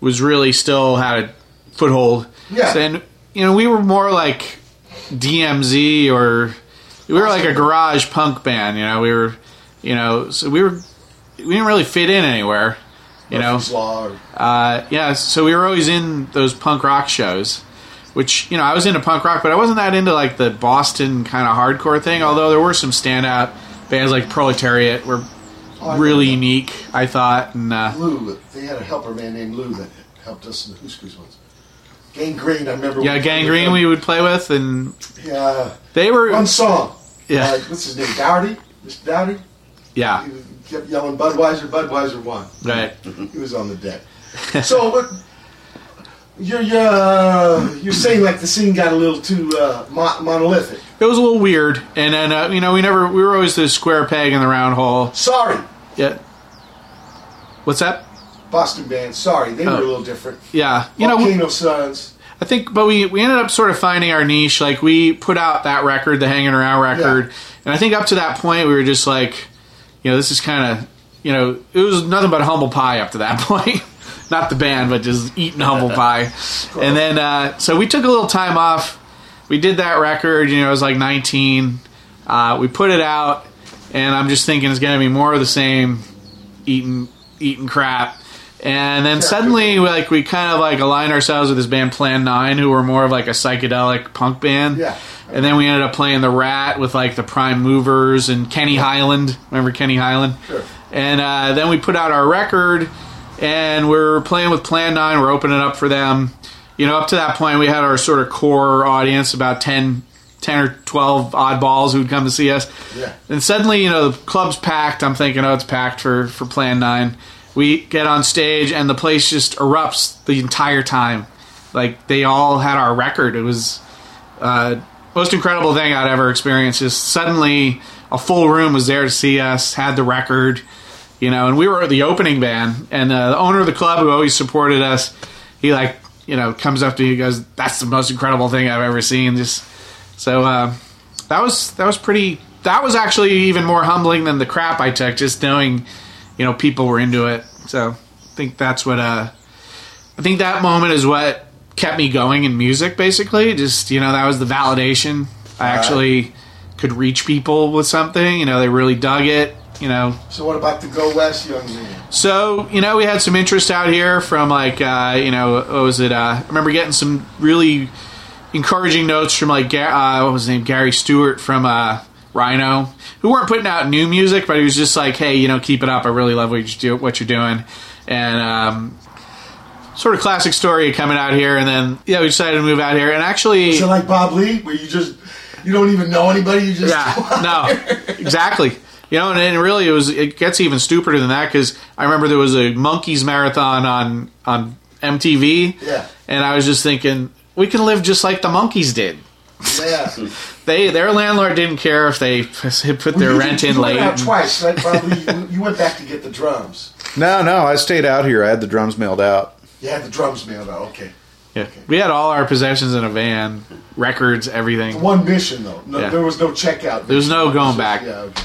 was really still had a foothold. Yeah. and you know we were more like DMZ or we were like a garage punk band. You know, we were, you know, so we were we didn't really fit in anywhere. You know, Law. Or, uh, yeah, so we were always in those punk rock shows, which you know I was into punk rock, but I wasn't that into like the Boston kind of hardcore thing. Although there were some standout bands like Proletariat were Oh, I really remember. unique, I thought, and uh, Lou, they had a helper man named Lou that helped us in the Huskers once. Gang Green, I remember. yeah, Gang Green we would play with, and Yeah. they were One song. Yeah. Uh, what's his name? Dowdy? Mr. Dowdy? yeah, He kept yelling Budweiser, Budweiser won. right. He was on the deck. so, what, you're, you're, uh, you're saying like the scene got a little too uh, mo- monolithic. It was a little weird, and then uh, you know we never we were always the square peg in the round hole. Sorry, Yeah. What's that? Boston band. Sorry, they were Oh. a little different. Yeah, you know, Volcano Suns. I think, but we we ended up sort of finding our niche. Like we put out that record, the Hanging Around record, and I think up to that point we were just like, you know, this is kind of, you know, it was nothing but humble pie up to that point. Not the band, but just eating humble pie. And then, uh, so we took a little time off. We did that record. You know, I was like 19. Uh, we put it out, and I'm just thinking it's going to be more of the same, eating eating crap. And then suddenly, like we kind of like aligned ourselves with this band Plan Nine, who were more of like a psychedelic punk band. Yeah. And then we ended up playing the Rat with like the Prime Movers and Kenny Highland. Remember Kenny Highland? Sure. And uh, then we put out our record, and we're playing with Plan Nine. We're opening up for them. You know, up to that point, we had our sort of core audience, about 10, 10 or twelve oddballs who'd come to see us. Yeah. And suddenly, you know, the club's packed. I'm thinking, oh, it's packed for for Plan Nine. We get on stage, and the place just erupts the entire time. Like they all had our record. It was uh, most incredible thing I'd ever experienced. Just suddenly, a full room was there to see us. Had the record, you know, and we were the opening band. And uh, the owner of the club, who always supported us, he like, you know, comes up to and goes, "That's the most incredible thing I've ever seen." Just so uh, that was that was pretty. That was actually even more humbling than the crap I took. Just knowing, you know, people were into it. So I think that's what. Uh, I think that moment is what kept me going in music. Basically, just you know, that was the validation. I Right. actually could reach people with something. You know, they really dug it. You know, So what about the Go West young man? so you know, we had some interest out here from like uh, you know, what was it? Uh, I remember getting some really encouraging notes from like uh, what was his name, Gary Stewart from uh, Rhino, who weren't putting out new music, but he was just like, hey, you know, keep it up. I really love what you do, what you're doing, and um, sort of classic story coming out here, and then yeah, we decided to move out here, and actually, Is it like Bob Lee, where you just you don't even know anybody? You just yeah, no, exactly. You know, and, and really, it was. It gets even stupider than that because I remember there was a Monkees marathon on on MTV, Yeah. and I was just thinking we can live just like the Monkees did. yeah. They their landlord didn't care if they put their Well, rent you in went late. out twice, right? Probably you, you went back to get the drums. No, no, I stayed out here. I had the drums mailed out. You had the drums mailed out. Okay. Yeah. We had all our possessions in a van, records, everything. One mission though. No, Yeah. There was no checkout. There was no going back. Yeah. Okay.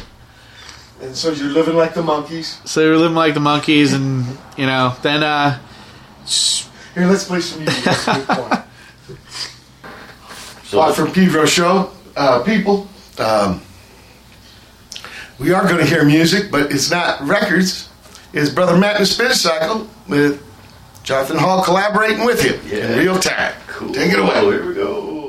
And so you're living like the Monkees. So we were living like the Monkees, and you know, then uh, Here, let's play some music. That's a good point. Live from Pedro Show, uh, people. Um, we are going to hear music, but it's not records. It's Brother Matt and the Spin Cycle with Jonathan Hall collaborating with him in real time. Cool. Take it away. Oh, here we go.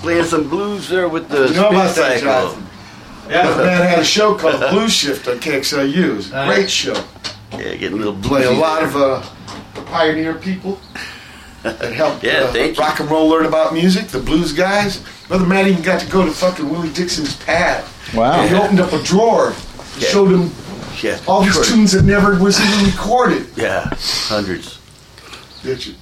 Playing some blues there with the You know spin about that, cycle. Jonathan? Yeah, the man had a show called Blue Shift on KXLU. It was a great show. Yeah, getting a little Play a lot of uh, pioneer people that helped Yeah, uh, thank rock and roll learn about music. The blues guys. Brother Matt even got to go to fucking Willie Dixon's pad. Wow. And he opened up a drawer, Yeah. showed him Yeah, all these tunes that never was even recorded. Yeah, hundreds. Did you?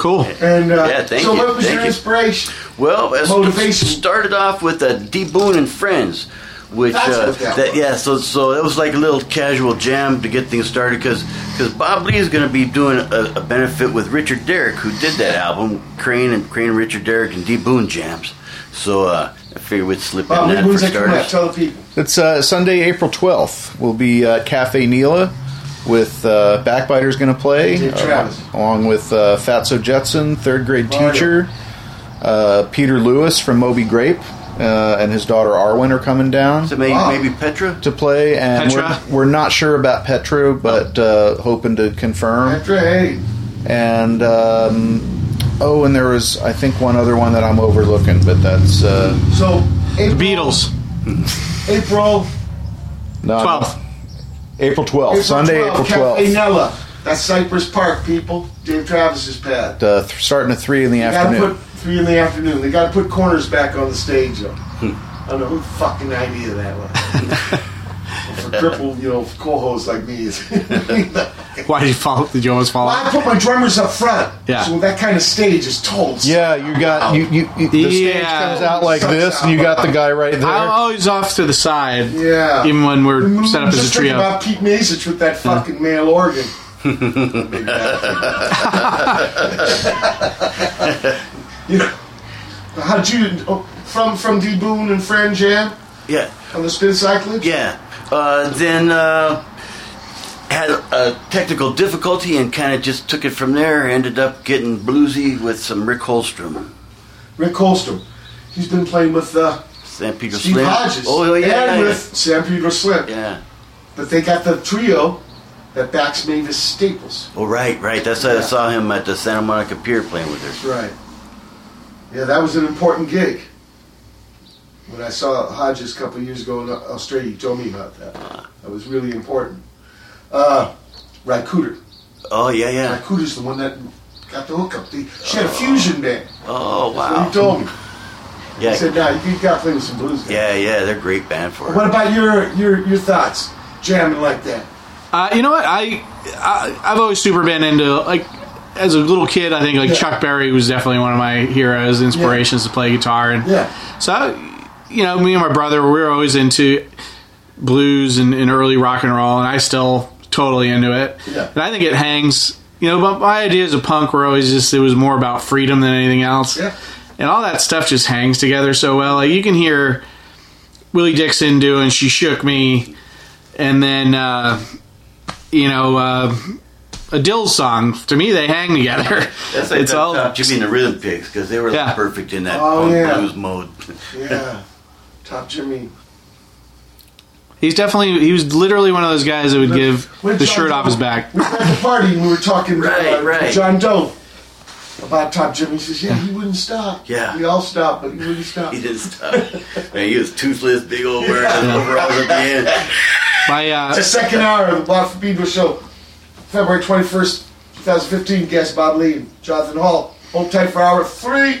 Cool. And uh, Yeah, thank so, you, what was thank your you. inspiration? Well, it Motivation. started off with uh, D. Boon and Friends, which That's uh, what that that yeah, so so it was like a little casual jam to get things started because because Bob Lee is going to be doing a, a benefit with Richard Derrick, who did that album, Crane and Crane, Richard Derrick, and D. Boon jams. So uh, I figured we'd slip Bob, in when that for was that coming out? starters. Tell the people. It's uh, Sunday, April 12th. We'll be at Cafe NELA with uh, Backbiters going to play, uh, along with uh, Fatso Jetson, third grade teacher, uh, Peter Lewis from Moby Grape, uh, and his daughter Arwen are coming down So maybe, Wow. maybe Petra. to play. And Petra? we're, we're not sure about Petra, but uh, hoping to confirm. After hey, And um, oh, and there was I think one other one that I'm overlooking, but that's uh, so The Beatles. April, not 12th. April 12th, April Sunday, 12th, April Cafe 12th. NELA. That's Cypress Park, people. Dave Travis's pad. Uh, th- starting at three in the They gotta afternoon. put three in the afternoon. They gotta put corners back on the stage. Though. Hmm. I don't know who fucking idea that was. For crippled, you know, co-hosts like me. Why did you fall? Did you almost fall well, I put my drummers up front. Yeah. So that kind of stage is total. Yeah, you got you, you, you the stage comes out like this, and you got the guy right there. I'm there. always off to the side. Yeah. Even when we're mm-hmm. set up as a Just think trio. about Pete Mazich with that fucking male organ. You know, how did you oh, from from D. Boon and Fran Jam Yeah. on the spin cycling? Yeah. Uh, then uh, had a technical difficulty and kind of just took it from there. Ended up getting bluesy with some Rick Holmstrom, Rick Holmstrom. He's been playing with uh, San Pedro Steve Slim. Hodges. Oh yeah, yeah, and yeah. with San Pedro Slim. Yeah. But they got the trio that backs Mavis Staples. Oh right, right. That's I saw him at the Santa Monica Pier playing with her. Right. Yeah, that was an important gig. When I saw Hodges a couple of years ago in Australia, he told me about that. That was really important. Uh, Ry Oh yeah, yeah. Cooder's the one that got the hookup. The, she had a fusion band. Oh That's what he wow. told me. Yeah. He Yeah, said, "Now you got to play with some blues guys." yeah, yeah. They're a great band for it. What about your your your thoughts jamming like that? Uh, you know what? I, I I've always super been into like as a little kid. I think like Yeah. Chuck Berry was definitely one of my heroes, inspirations to play guitar, and Yeah. so I, you know, me and my brother we were always into blues and, and early rock and roll, and I still totally into it. Yeah. And I think it hangs. You know, but my ideas of punk were always just it was more about freedom than anything else. Yeah. And all that stuff just hangs together so well. Like you can hear Willie Dixon doing "She Shook Me," and then uh, you know uh, a Dill song. To me, they hang together. That's like it's that all top Jimmy and the Rhythm Pigs because they were Yeah. perfect in that Oh, punk yeah. blues mode. Yeah. Top Jimmy. He's definitely he was literally one of those guys that would give When the John shirt off his back. We were at the party and we were talking Right, uh, right. John Doe about Top Jimmy. He says, "Yeah, he wouldn't stop. Yeah. we all stopped, but he wouldn't stop." He didn't stop. Man, he was toothless, big old wearing his overalls at the end. My uh, The second hour of the Bob Fabino show, February twenty first, two thousand fifteen. Guest Bob Lee and Jonathan Hall. Hold tight for hour three.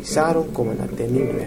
utilizaron como la temible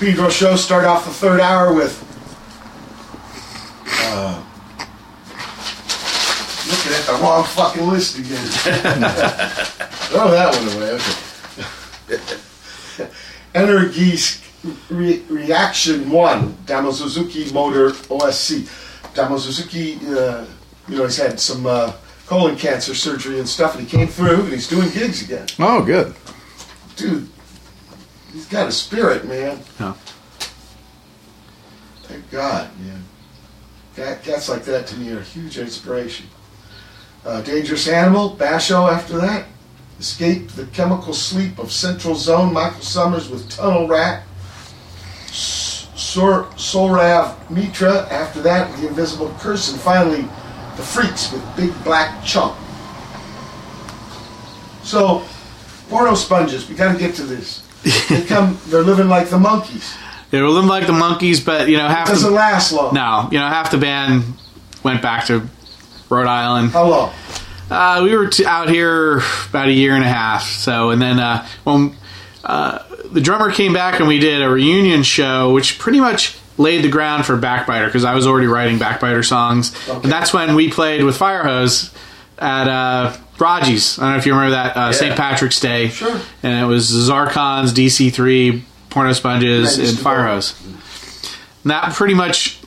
Pedro show. Start off the third hour with. Uh, looking at the wrong fucking list again. Throw that one away. Okay. Energies re- Reaction 1, Damo Suzuki Motor OSC. Damo Suzuki, uh, you know, he's had some uh, colon cancer surgery and stuff, and he came through, and he's doing gigs again. Oh, good. Dude, he's got a spirit, man. Yeah. Thank God, man. Cat, cats like that to me are a huge inspiration. Uh, Dangerous Animal, Bash.O after that. Escape the chemical sleep of Central Zone, Michael Summers with Tunnel Rat. Sor- Sourav Mitra after that, The Invisible Curse. And finally, The Freeks with Big Black Chunk. So, porno sponges, we gotta get to this. They come, they're living like the Monkees. They were living like the Monkees, but you know, half Doesn't the, last long. no, you know, half the band went back to Rhode Island. How long? Uh, we were t- out here about a year and a half. So, and then uh, when uh, the drummer came back and we did a reunion show, which pretty much laid the ground for Backbiter because I was already writing Backbiter songs, and that's when we played with Firehose at uh, Raji's. I don't know if you remember that uh, St. Patrick's Day. Sure. And it was Zarkons, DC3, Porno Sponges, and. Firehose. And that pretty much.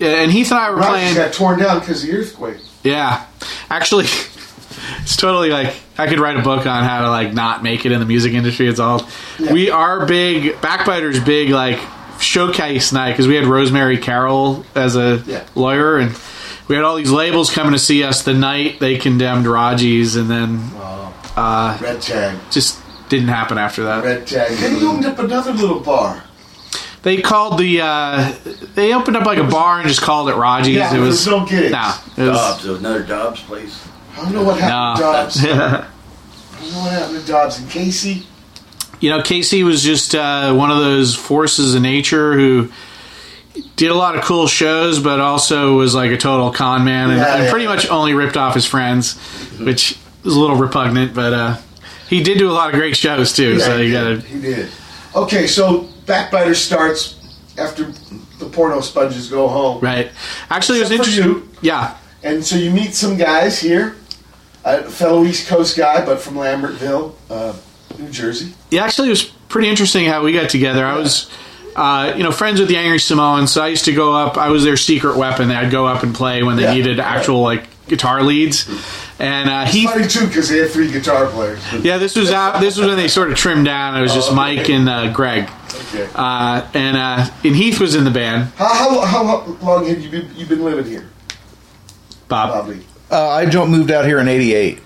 And Heath and I were Rogers playing. got torn down because of the earthquake. Yeah, actually, it's totally like I could write a book on how to like not make it in the music industry. It's all we are big. Backbiters big like showcase night because we had Rosemary Carroll as a Yeah. lawyer and. We had all these labels coming to see us the night they condemned Raji's, and then uh, Red tag. just didn't happen after that. Red tag. Then he opened up another little bar. They called the uh, they opened up like a bar and just called it Raji's. Yeah, it was there's no gigs. Nah, it was, Dobbs, it was another Dobbs place. I don't know what happened to No. Dobbs. I don't know what happened to Dobbs and Casey. you know, Casey was just uh, one of those forces of nature who did a lot of cool shows, but also was like a total con man and, Yeah, and yeah. pretty much only ripped off his friends, which was a little repugnant. But uh, he did do a lot of great shows too. so he you gotta He did. Okay, so Backbiter starts after the porno sponges go home. right. Actually, it was Except interesting. Yeah, And so you meet some guys here, a fellow East Coast guy, but from Lambertville, uh, New Jersey. Yeah, actually, it was pretty interesting how we got together. I was, uh, you know, friends with the Angry Samoans, so I used to go up. I was their secret weapon. I'd go up and play when they Yeah, needed actual like guitar leads. And uh, It's he, funny too because they had three guitar players. yeah, this was out. This was when they sort of trimmed down. It was just Oh, Mike and uh, Greg, Okay. uh, and uh, and Heath was in the band. How, how, how long have you been, you been living here, Bob, Bobby? Uh, I don't moved out here in '88.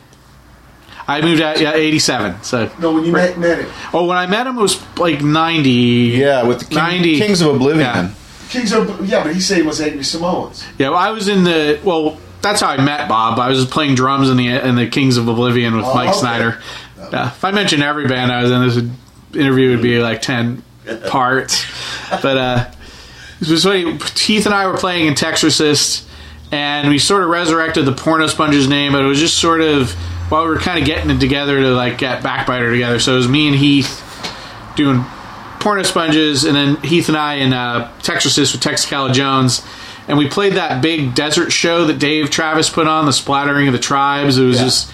I moved out yeah eighty-seven. So No, when you met, met him. oh, when I met him it was like ninety. Yeah, with the King, 90. Kings of Oblivion. Yeah. Kings of, yeah, but he said he was Angry Samoans. Yeah, well, I was in the well. That's how I met Bob. I was playing drums in the in the Kings of Oblivion with Oh, Mike okay. Snyder. Yeah, if I mentioned every band I was in, this would, interview would be like ten parts. But uh, it was funny. Heath and I were playing in Texorcist, and we sort of resurrected the Porno Sponges name, but it was just sort of while we were kind of getting it together to like get Backbiter together. So it was me and Heath doing porno sponges, and then Heath and I in uh, Texorcist with Texacala Jones, and we played that big desert show that Dave Travis put on, the Splattering of the Tribes. It was just,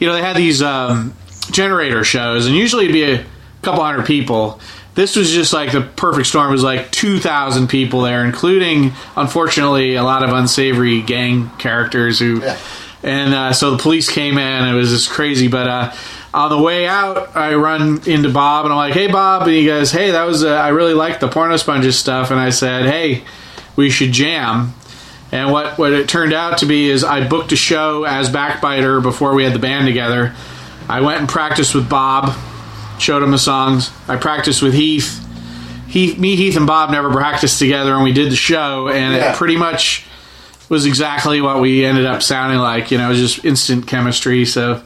you know, they had these um, generator shows, and usually it'd be a couple hundred people. This was just like the perfect storm. It was like two thousand people there, including, unfortunately, a lot of unsavory gang characters who. Yeah. And uh, so the police came in. It was just crazy. But uh, on the way out, I run into Bob and I'm like, "Hey, Bob!" And he goes, "Hey, that was uh, I really liked the porno sponges stuff." And I said, "Hey, we should jam." And what what it turned out to be is I booked a show as Backbiter before we had the band together. I went and practiced with Bob, showed him the songs. I practiced with Heath. Heath, me, Heath, and Bob never practiced together, and we did the show, and Yeah. it pretty much was exactly what we ended up sounding like. You know, it was just instant chemistry. So,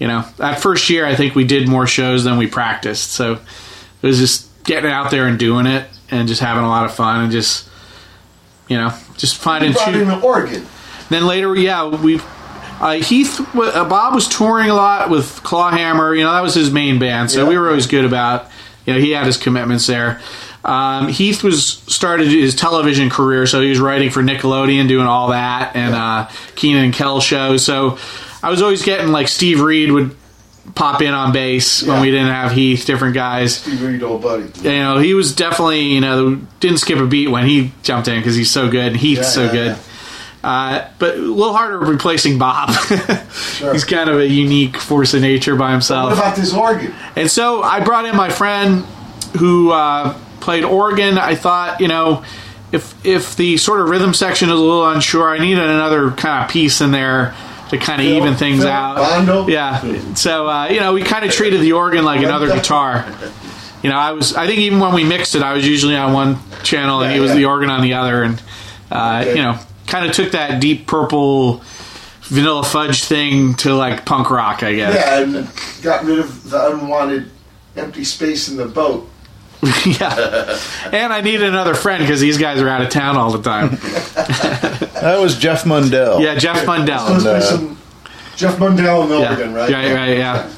you know, that first year, I think we did more shows than we practiced. So it was just getting out there and doing it, and just having a lot of fun, and just you know, just finding brought two. him to Oregon. Then later, yeah, we uh, Heath uh, Bob was touring a lot with Clawhammer. You know, that was his main band, so Yeah. we were always good about. You know, he had his commitments there. Um, Heath was started his television career, so he was writing for Nickelodeon, doing all that, and uh, Kenan and Kel shows. So I was always getting like Steve Reed would pop in on bass when Yeah. we didn't have Heath, different guys. Steve Reed, old buddy. You know, he was definitely you know didn't skip a beat when he jumped in because he's so good. and Heath's Yeah, so yeah, good. Uh, but a little harder replacing Bob. He's kind of a unique force of nature by himself. What about this organ? And so I brought in my friend who uh, played organ. I thought, you know, if if the sort of rhythm section is a little unsure, I needed another kind of piece in there to kind of fill- even things fill out. Bondo? Yeah. So uh, you know, we kind of treated the organ like another guitar. You know, I was. I think even when we mixed it, I was usually on one channel and he was yeah. the organ on the other, and uh, you know, kind of took that deep purple vanilla fudge thing to like punk rock, I guess. Yeah, and got rid of the unwanted empty space in the boat. yeah. And I need another friend because these guys are out of town all the time. That was Jeff Mundell. Yeah, Jeff Supposed Mundell. to be Jeff Mundell and Yeah, Milligan, right? yeah, right, yeah.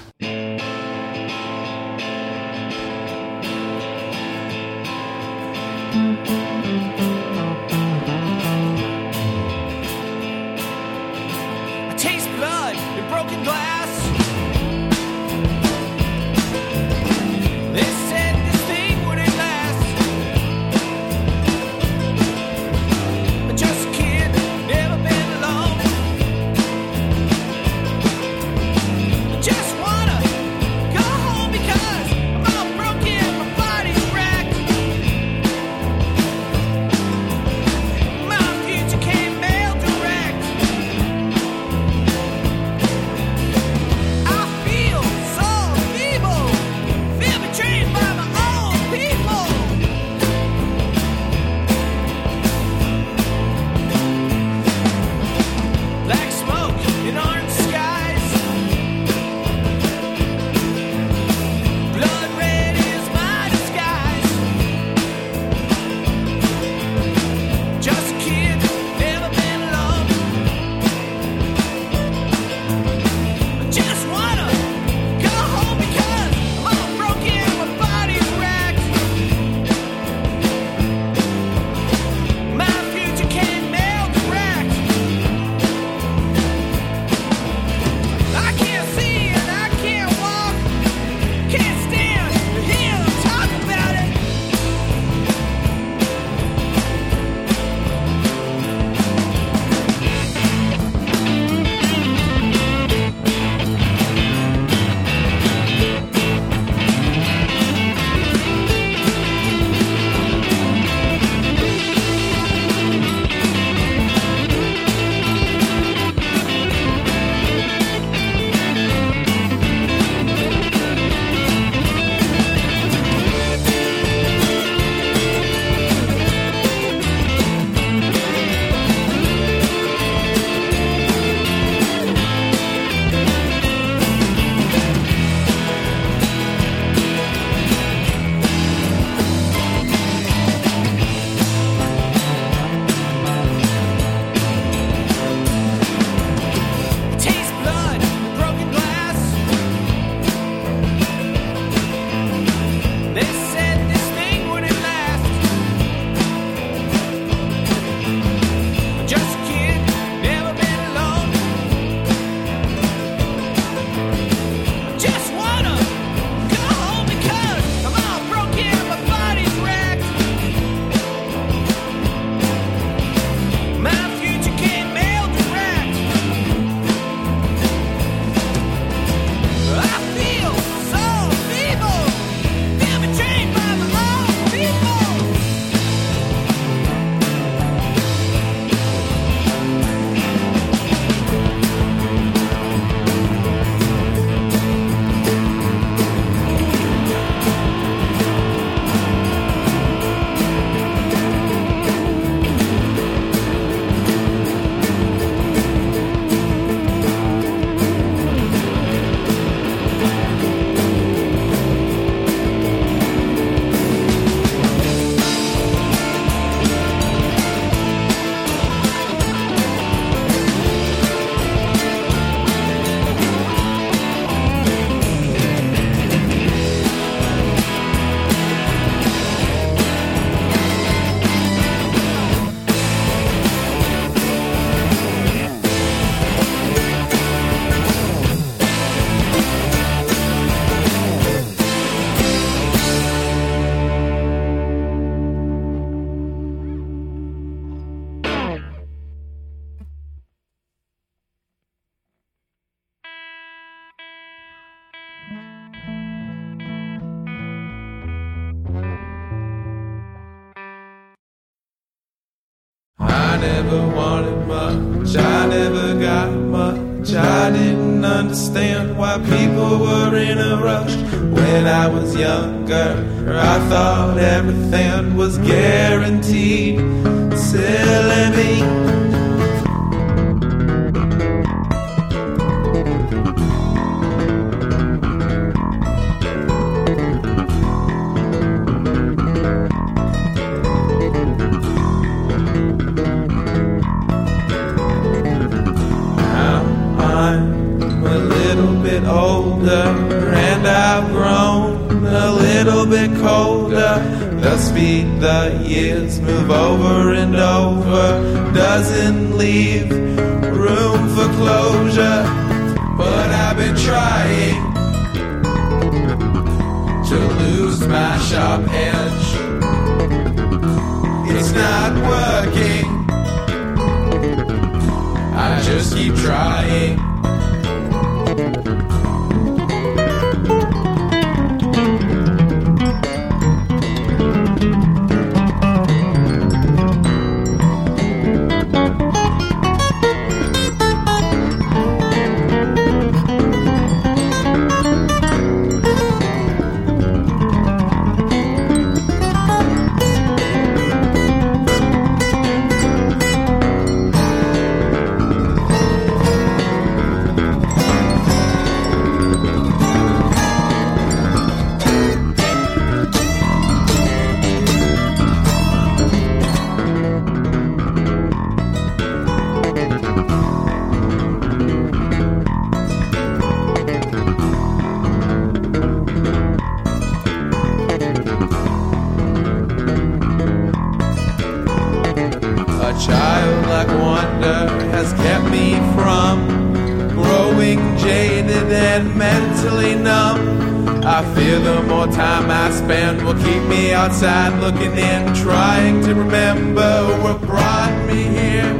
outside looking in, trying to remember what brought me here.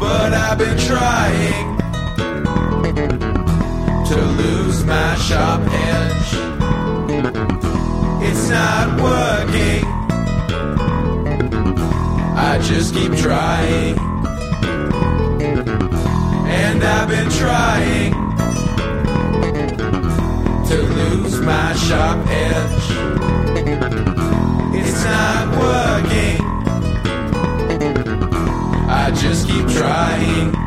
But I've been trying to lose my sharp edge. It's not working. I just keep trying. And I've been trying to lose my sharp edge it's not working. I just keep trying.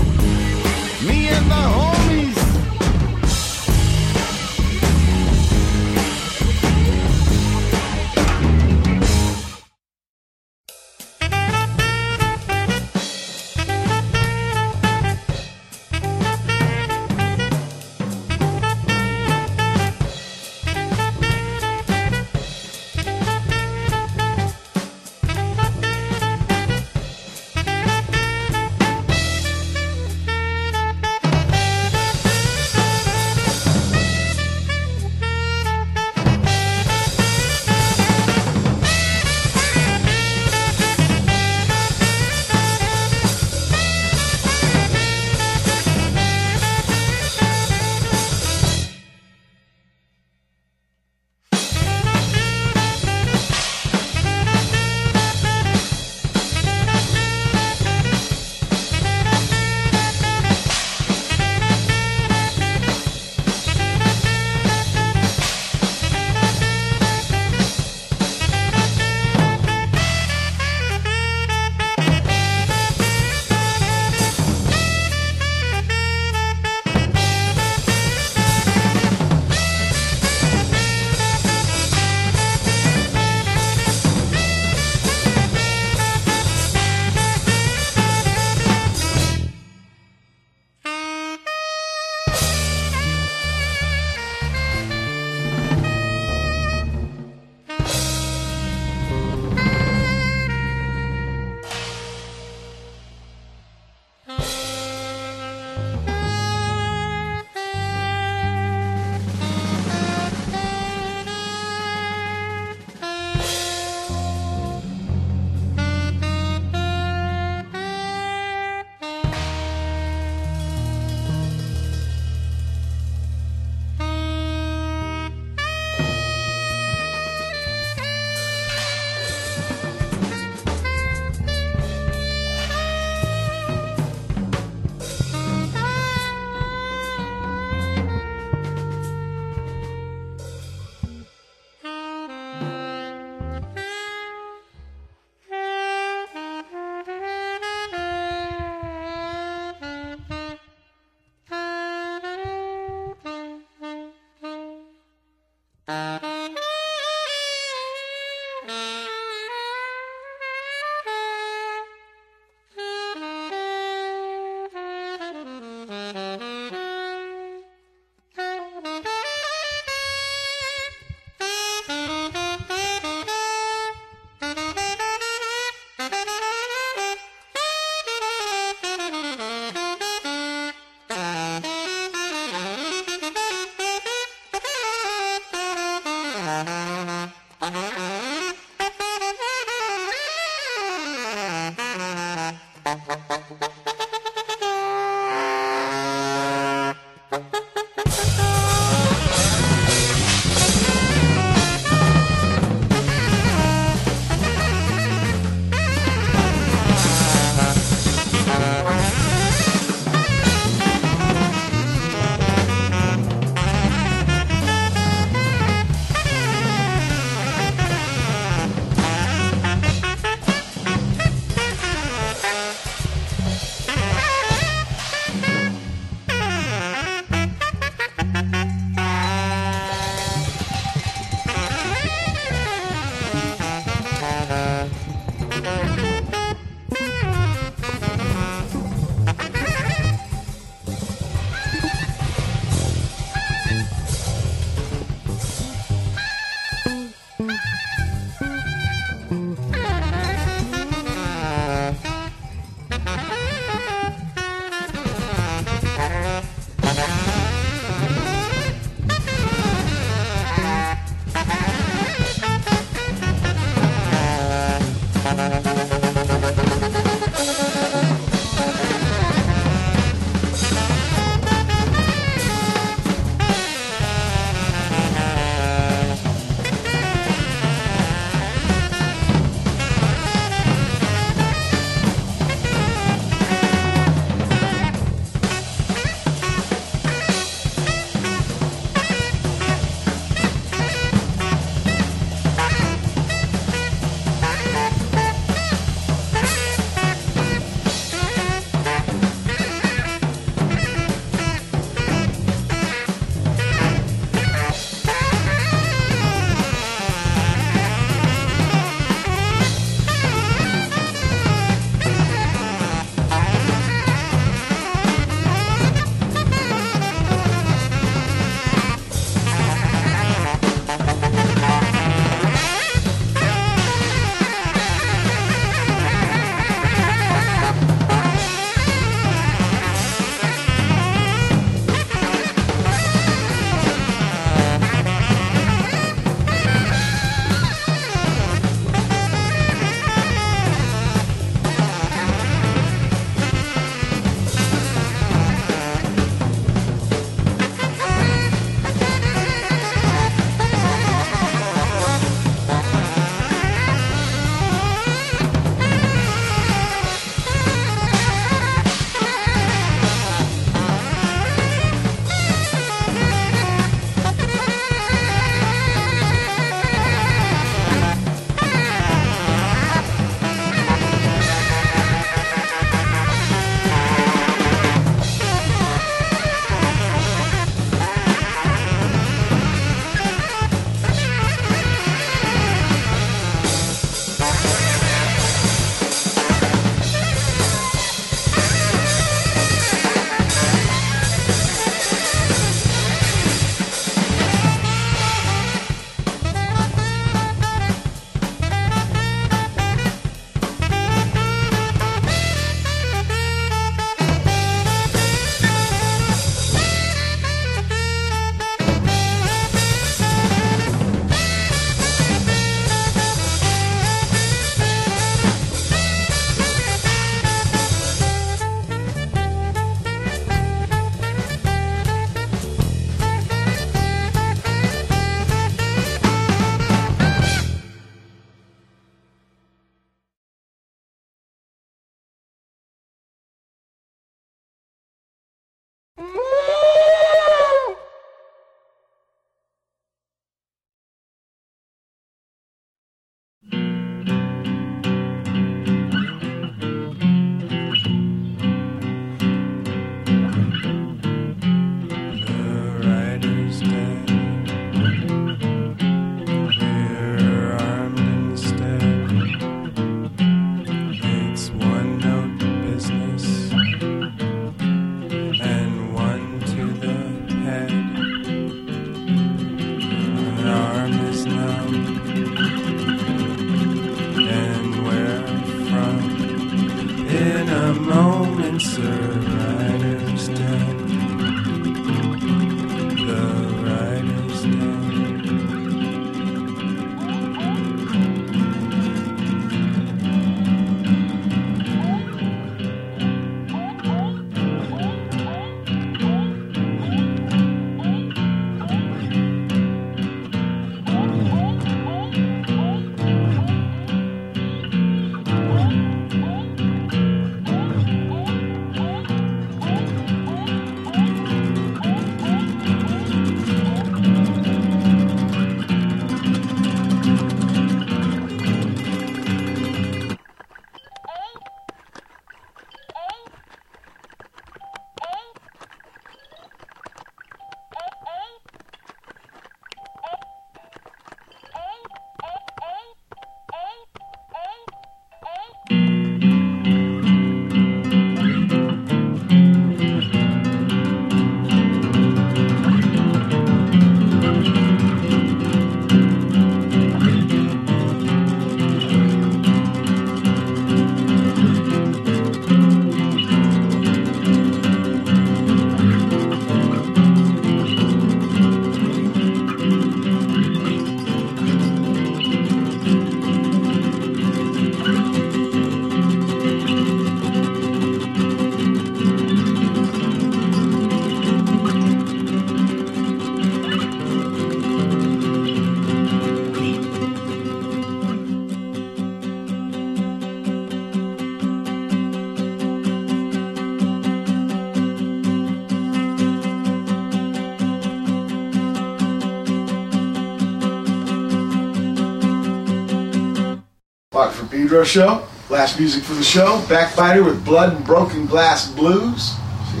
Pedro Show. Last music for the show. Backbiter with Blood and Broken Glass Blues. See?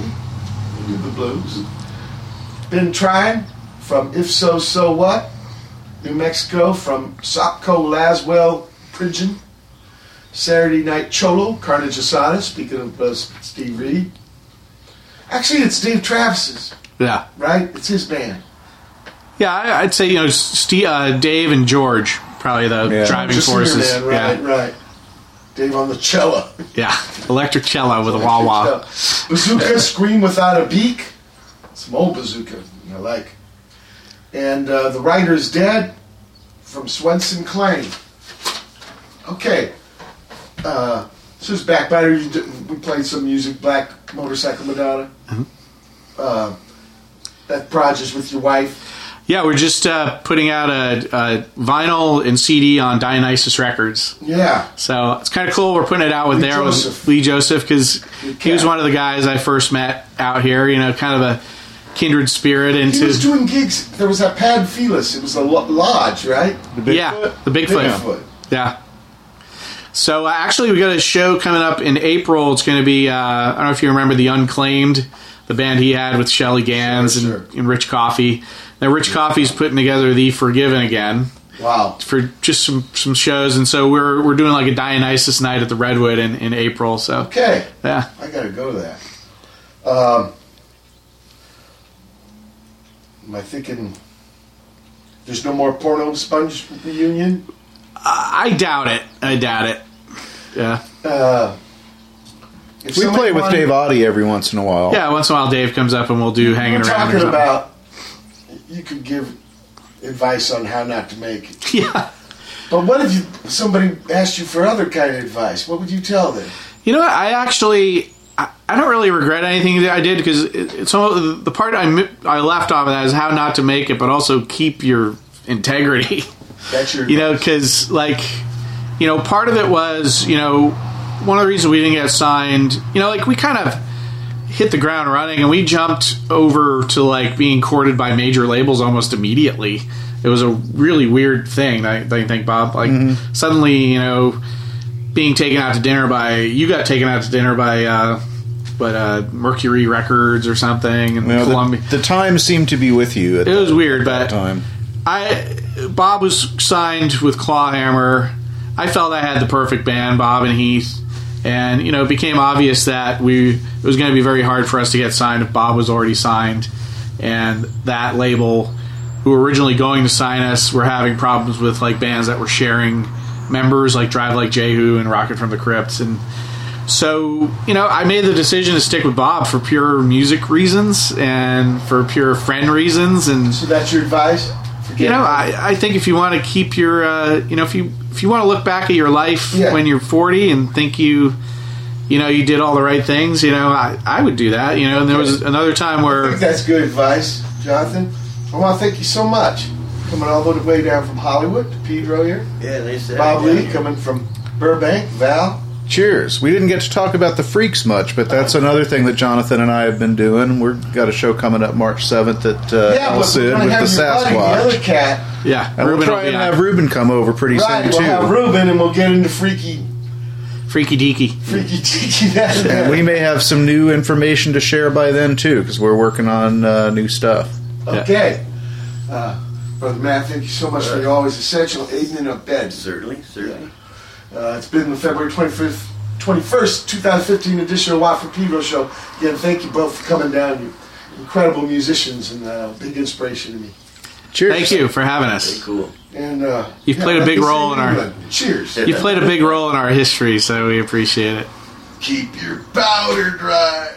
We do the blues. Been trying from If So, So What? New Mexico from Sopko Laswell Pridgen. Saturday Night Cholo, Carnage Asada, speaking of uh, Steve Reed. Actually, it's Dave Travis's, Yeah. right? It's his band. Yeah, I, I'd say you know Steve, uh, Dave and George probably the Yeah. driving Just forces. Man, right, yeah, right. Dave on the cello. yeah. Electric cello with a wah wah. Bazooka, Scream Without a Beak. Some old bazooka, I like. And uh, The Writer's Dead from Swenson Clane. Okay. Uh, this is Backbiter. You we played some music, Black Motorcycle Madonna. Mm-hmm. Uh, that project's with your wife. Yeah, we're just uh, putting out a, a vinyl and CD on Dionysus Records. Yeah. So it's kind of cool. We're putting it out with Lee there Joseph. with Lee Joseph because he was one of the guys I first met out here. You know, kind of a kindred spirit He into was doing gigs. There was that Pad Felis. It was a lo- lodge, right? yeah the Bigfoot. Bigfoot. Yeah. So uh, actually, we got a show coming up in April. It's going to be uh, I don't know if you remember the Unclaimed, the band he had with Shelley Ganz and, and Rich Coffee. Now Rich Coffee's putting together the Forgiven again. Wow. For just some some shows, and so we're we're doing like a Dionysus night at the Redwood in, in April. So Okay. yeah, I gotta go to that. Um, am I thinking there's no more porno sponge reunion? I, I doubt it. I doubt it. Yeah. Uh, We play with wanted- Dave Audie every once in a while. Yeah, once in a while Dave comes up and we'll do hanging We're around. or talking something. about you could give advice on how not to make it. Yeah. But what if you somebody asked you for other kind of advice? What would you tell them? You know what? I actually I, I don't really regret anything that I did because it, it's all, the part I I left off of that is how not to make it, but also keep your integrity. That's your you know because like you know part of it was you know one of the reasons we didn't get signed. You know, like we kind of hit the ground running and we jumped over to like being courted by major labels almost immediately. It was a really weird thing. I, I think Bob like suddenly you know being taken out to dinner by you got taken out to dinner by uh but uh Mercury Records or something and Columbia. the, the time seemed to be with you. At It was weird, but time. I Bob was signed with Clawhammer. I felt I had the perfect band, Bob and Heath, and you know it became obvious that we it was going to be very hard for us to get signed if Bob was already signed, and that label, who were originally going to sign us, were having problems with like bands that were sharing members, like Drive Like Jehu and Rocket from the Crypts, and so you know I made the decision to stick with Bob for pure music reasons and for pure friend reasons, and So that's your advice. You know, I, I think if you want to keep your, uh, you know, if you if you want to look back at your life Yeah. when you're 40 and think you, you know, you did all the right things, you know, I, I would do that. You know, and there was another time I where think that's good advice, Jonathan. I want to thank you so much. Coming all the way down from Hollywood to Pedro here. Yeah, they said Bob yeah. Lee coming from Burbank. Val. Cheers. We didn't get to talk about the Freeks much, but that's another thing that Jonathan and I have been doing. We've got a show coming up March 7th at uh, yeah, El Cid with have the your buddy, the Sasquatch. other cat. yeah, And we'll Ruben try and on. have Ruben come over pretty Right, soon, we'll too. have Ruben and we'll get into freaky, Freaky Deaky. freaky tiki that. And we may have some new information to share by then, too, because we're working on uh, new stuff. Okay. Uh, Brother Matt, thank you so much for your always essential aiding and abetting. Certainly, certainly. Uh, it's been the February 25th, 21st, 2015 edition of Watt for Pedro show. Again, thank you both for coming down. You're incredible musicians and uh, big inspiration to me. Cheers. Thank you for having us. Cool. And uh, You've yeah, played a big role in our- England, Cheers. You played a big role in our history, so we appreciate it. Keep your powder dry.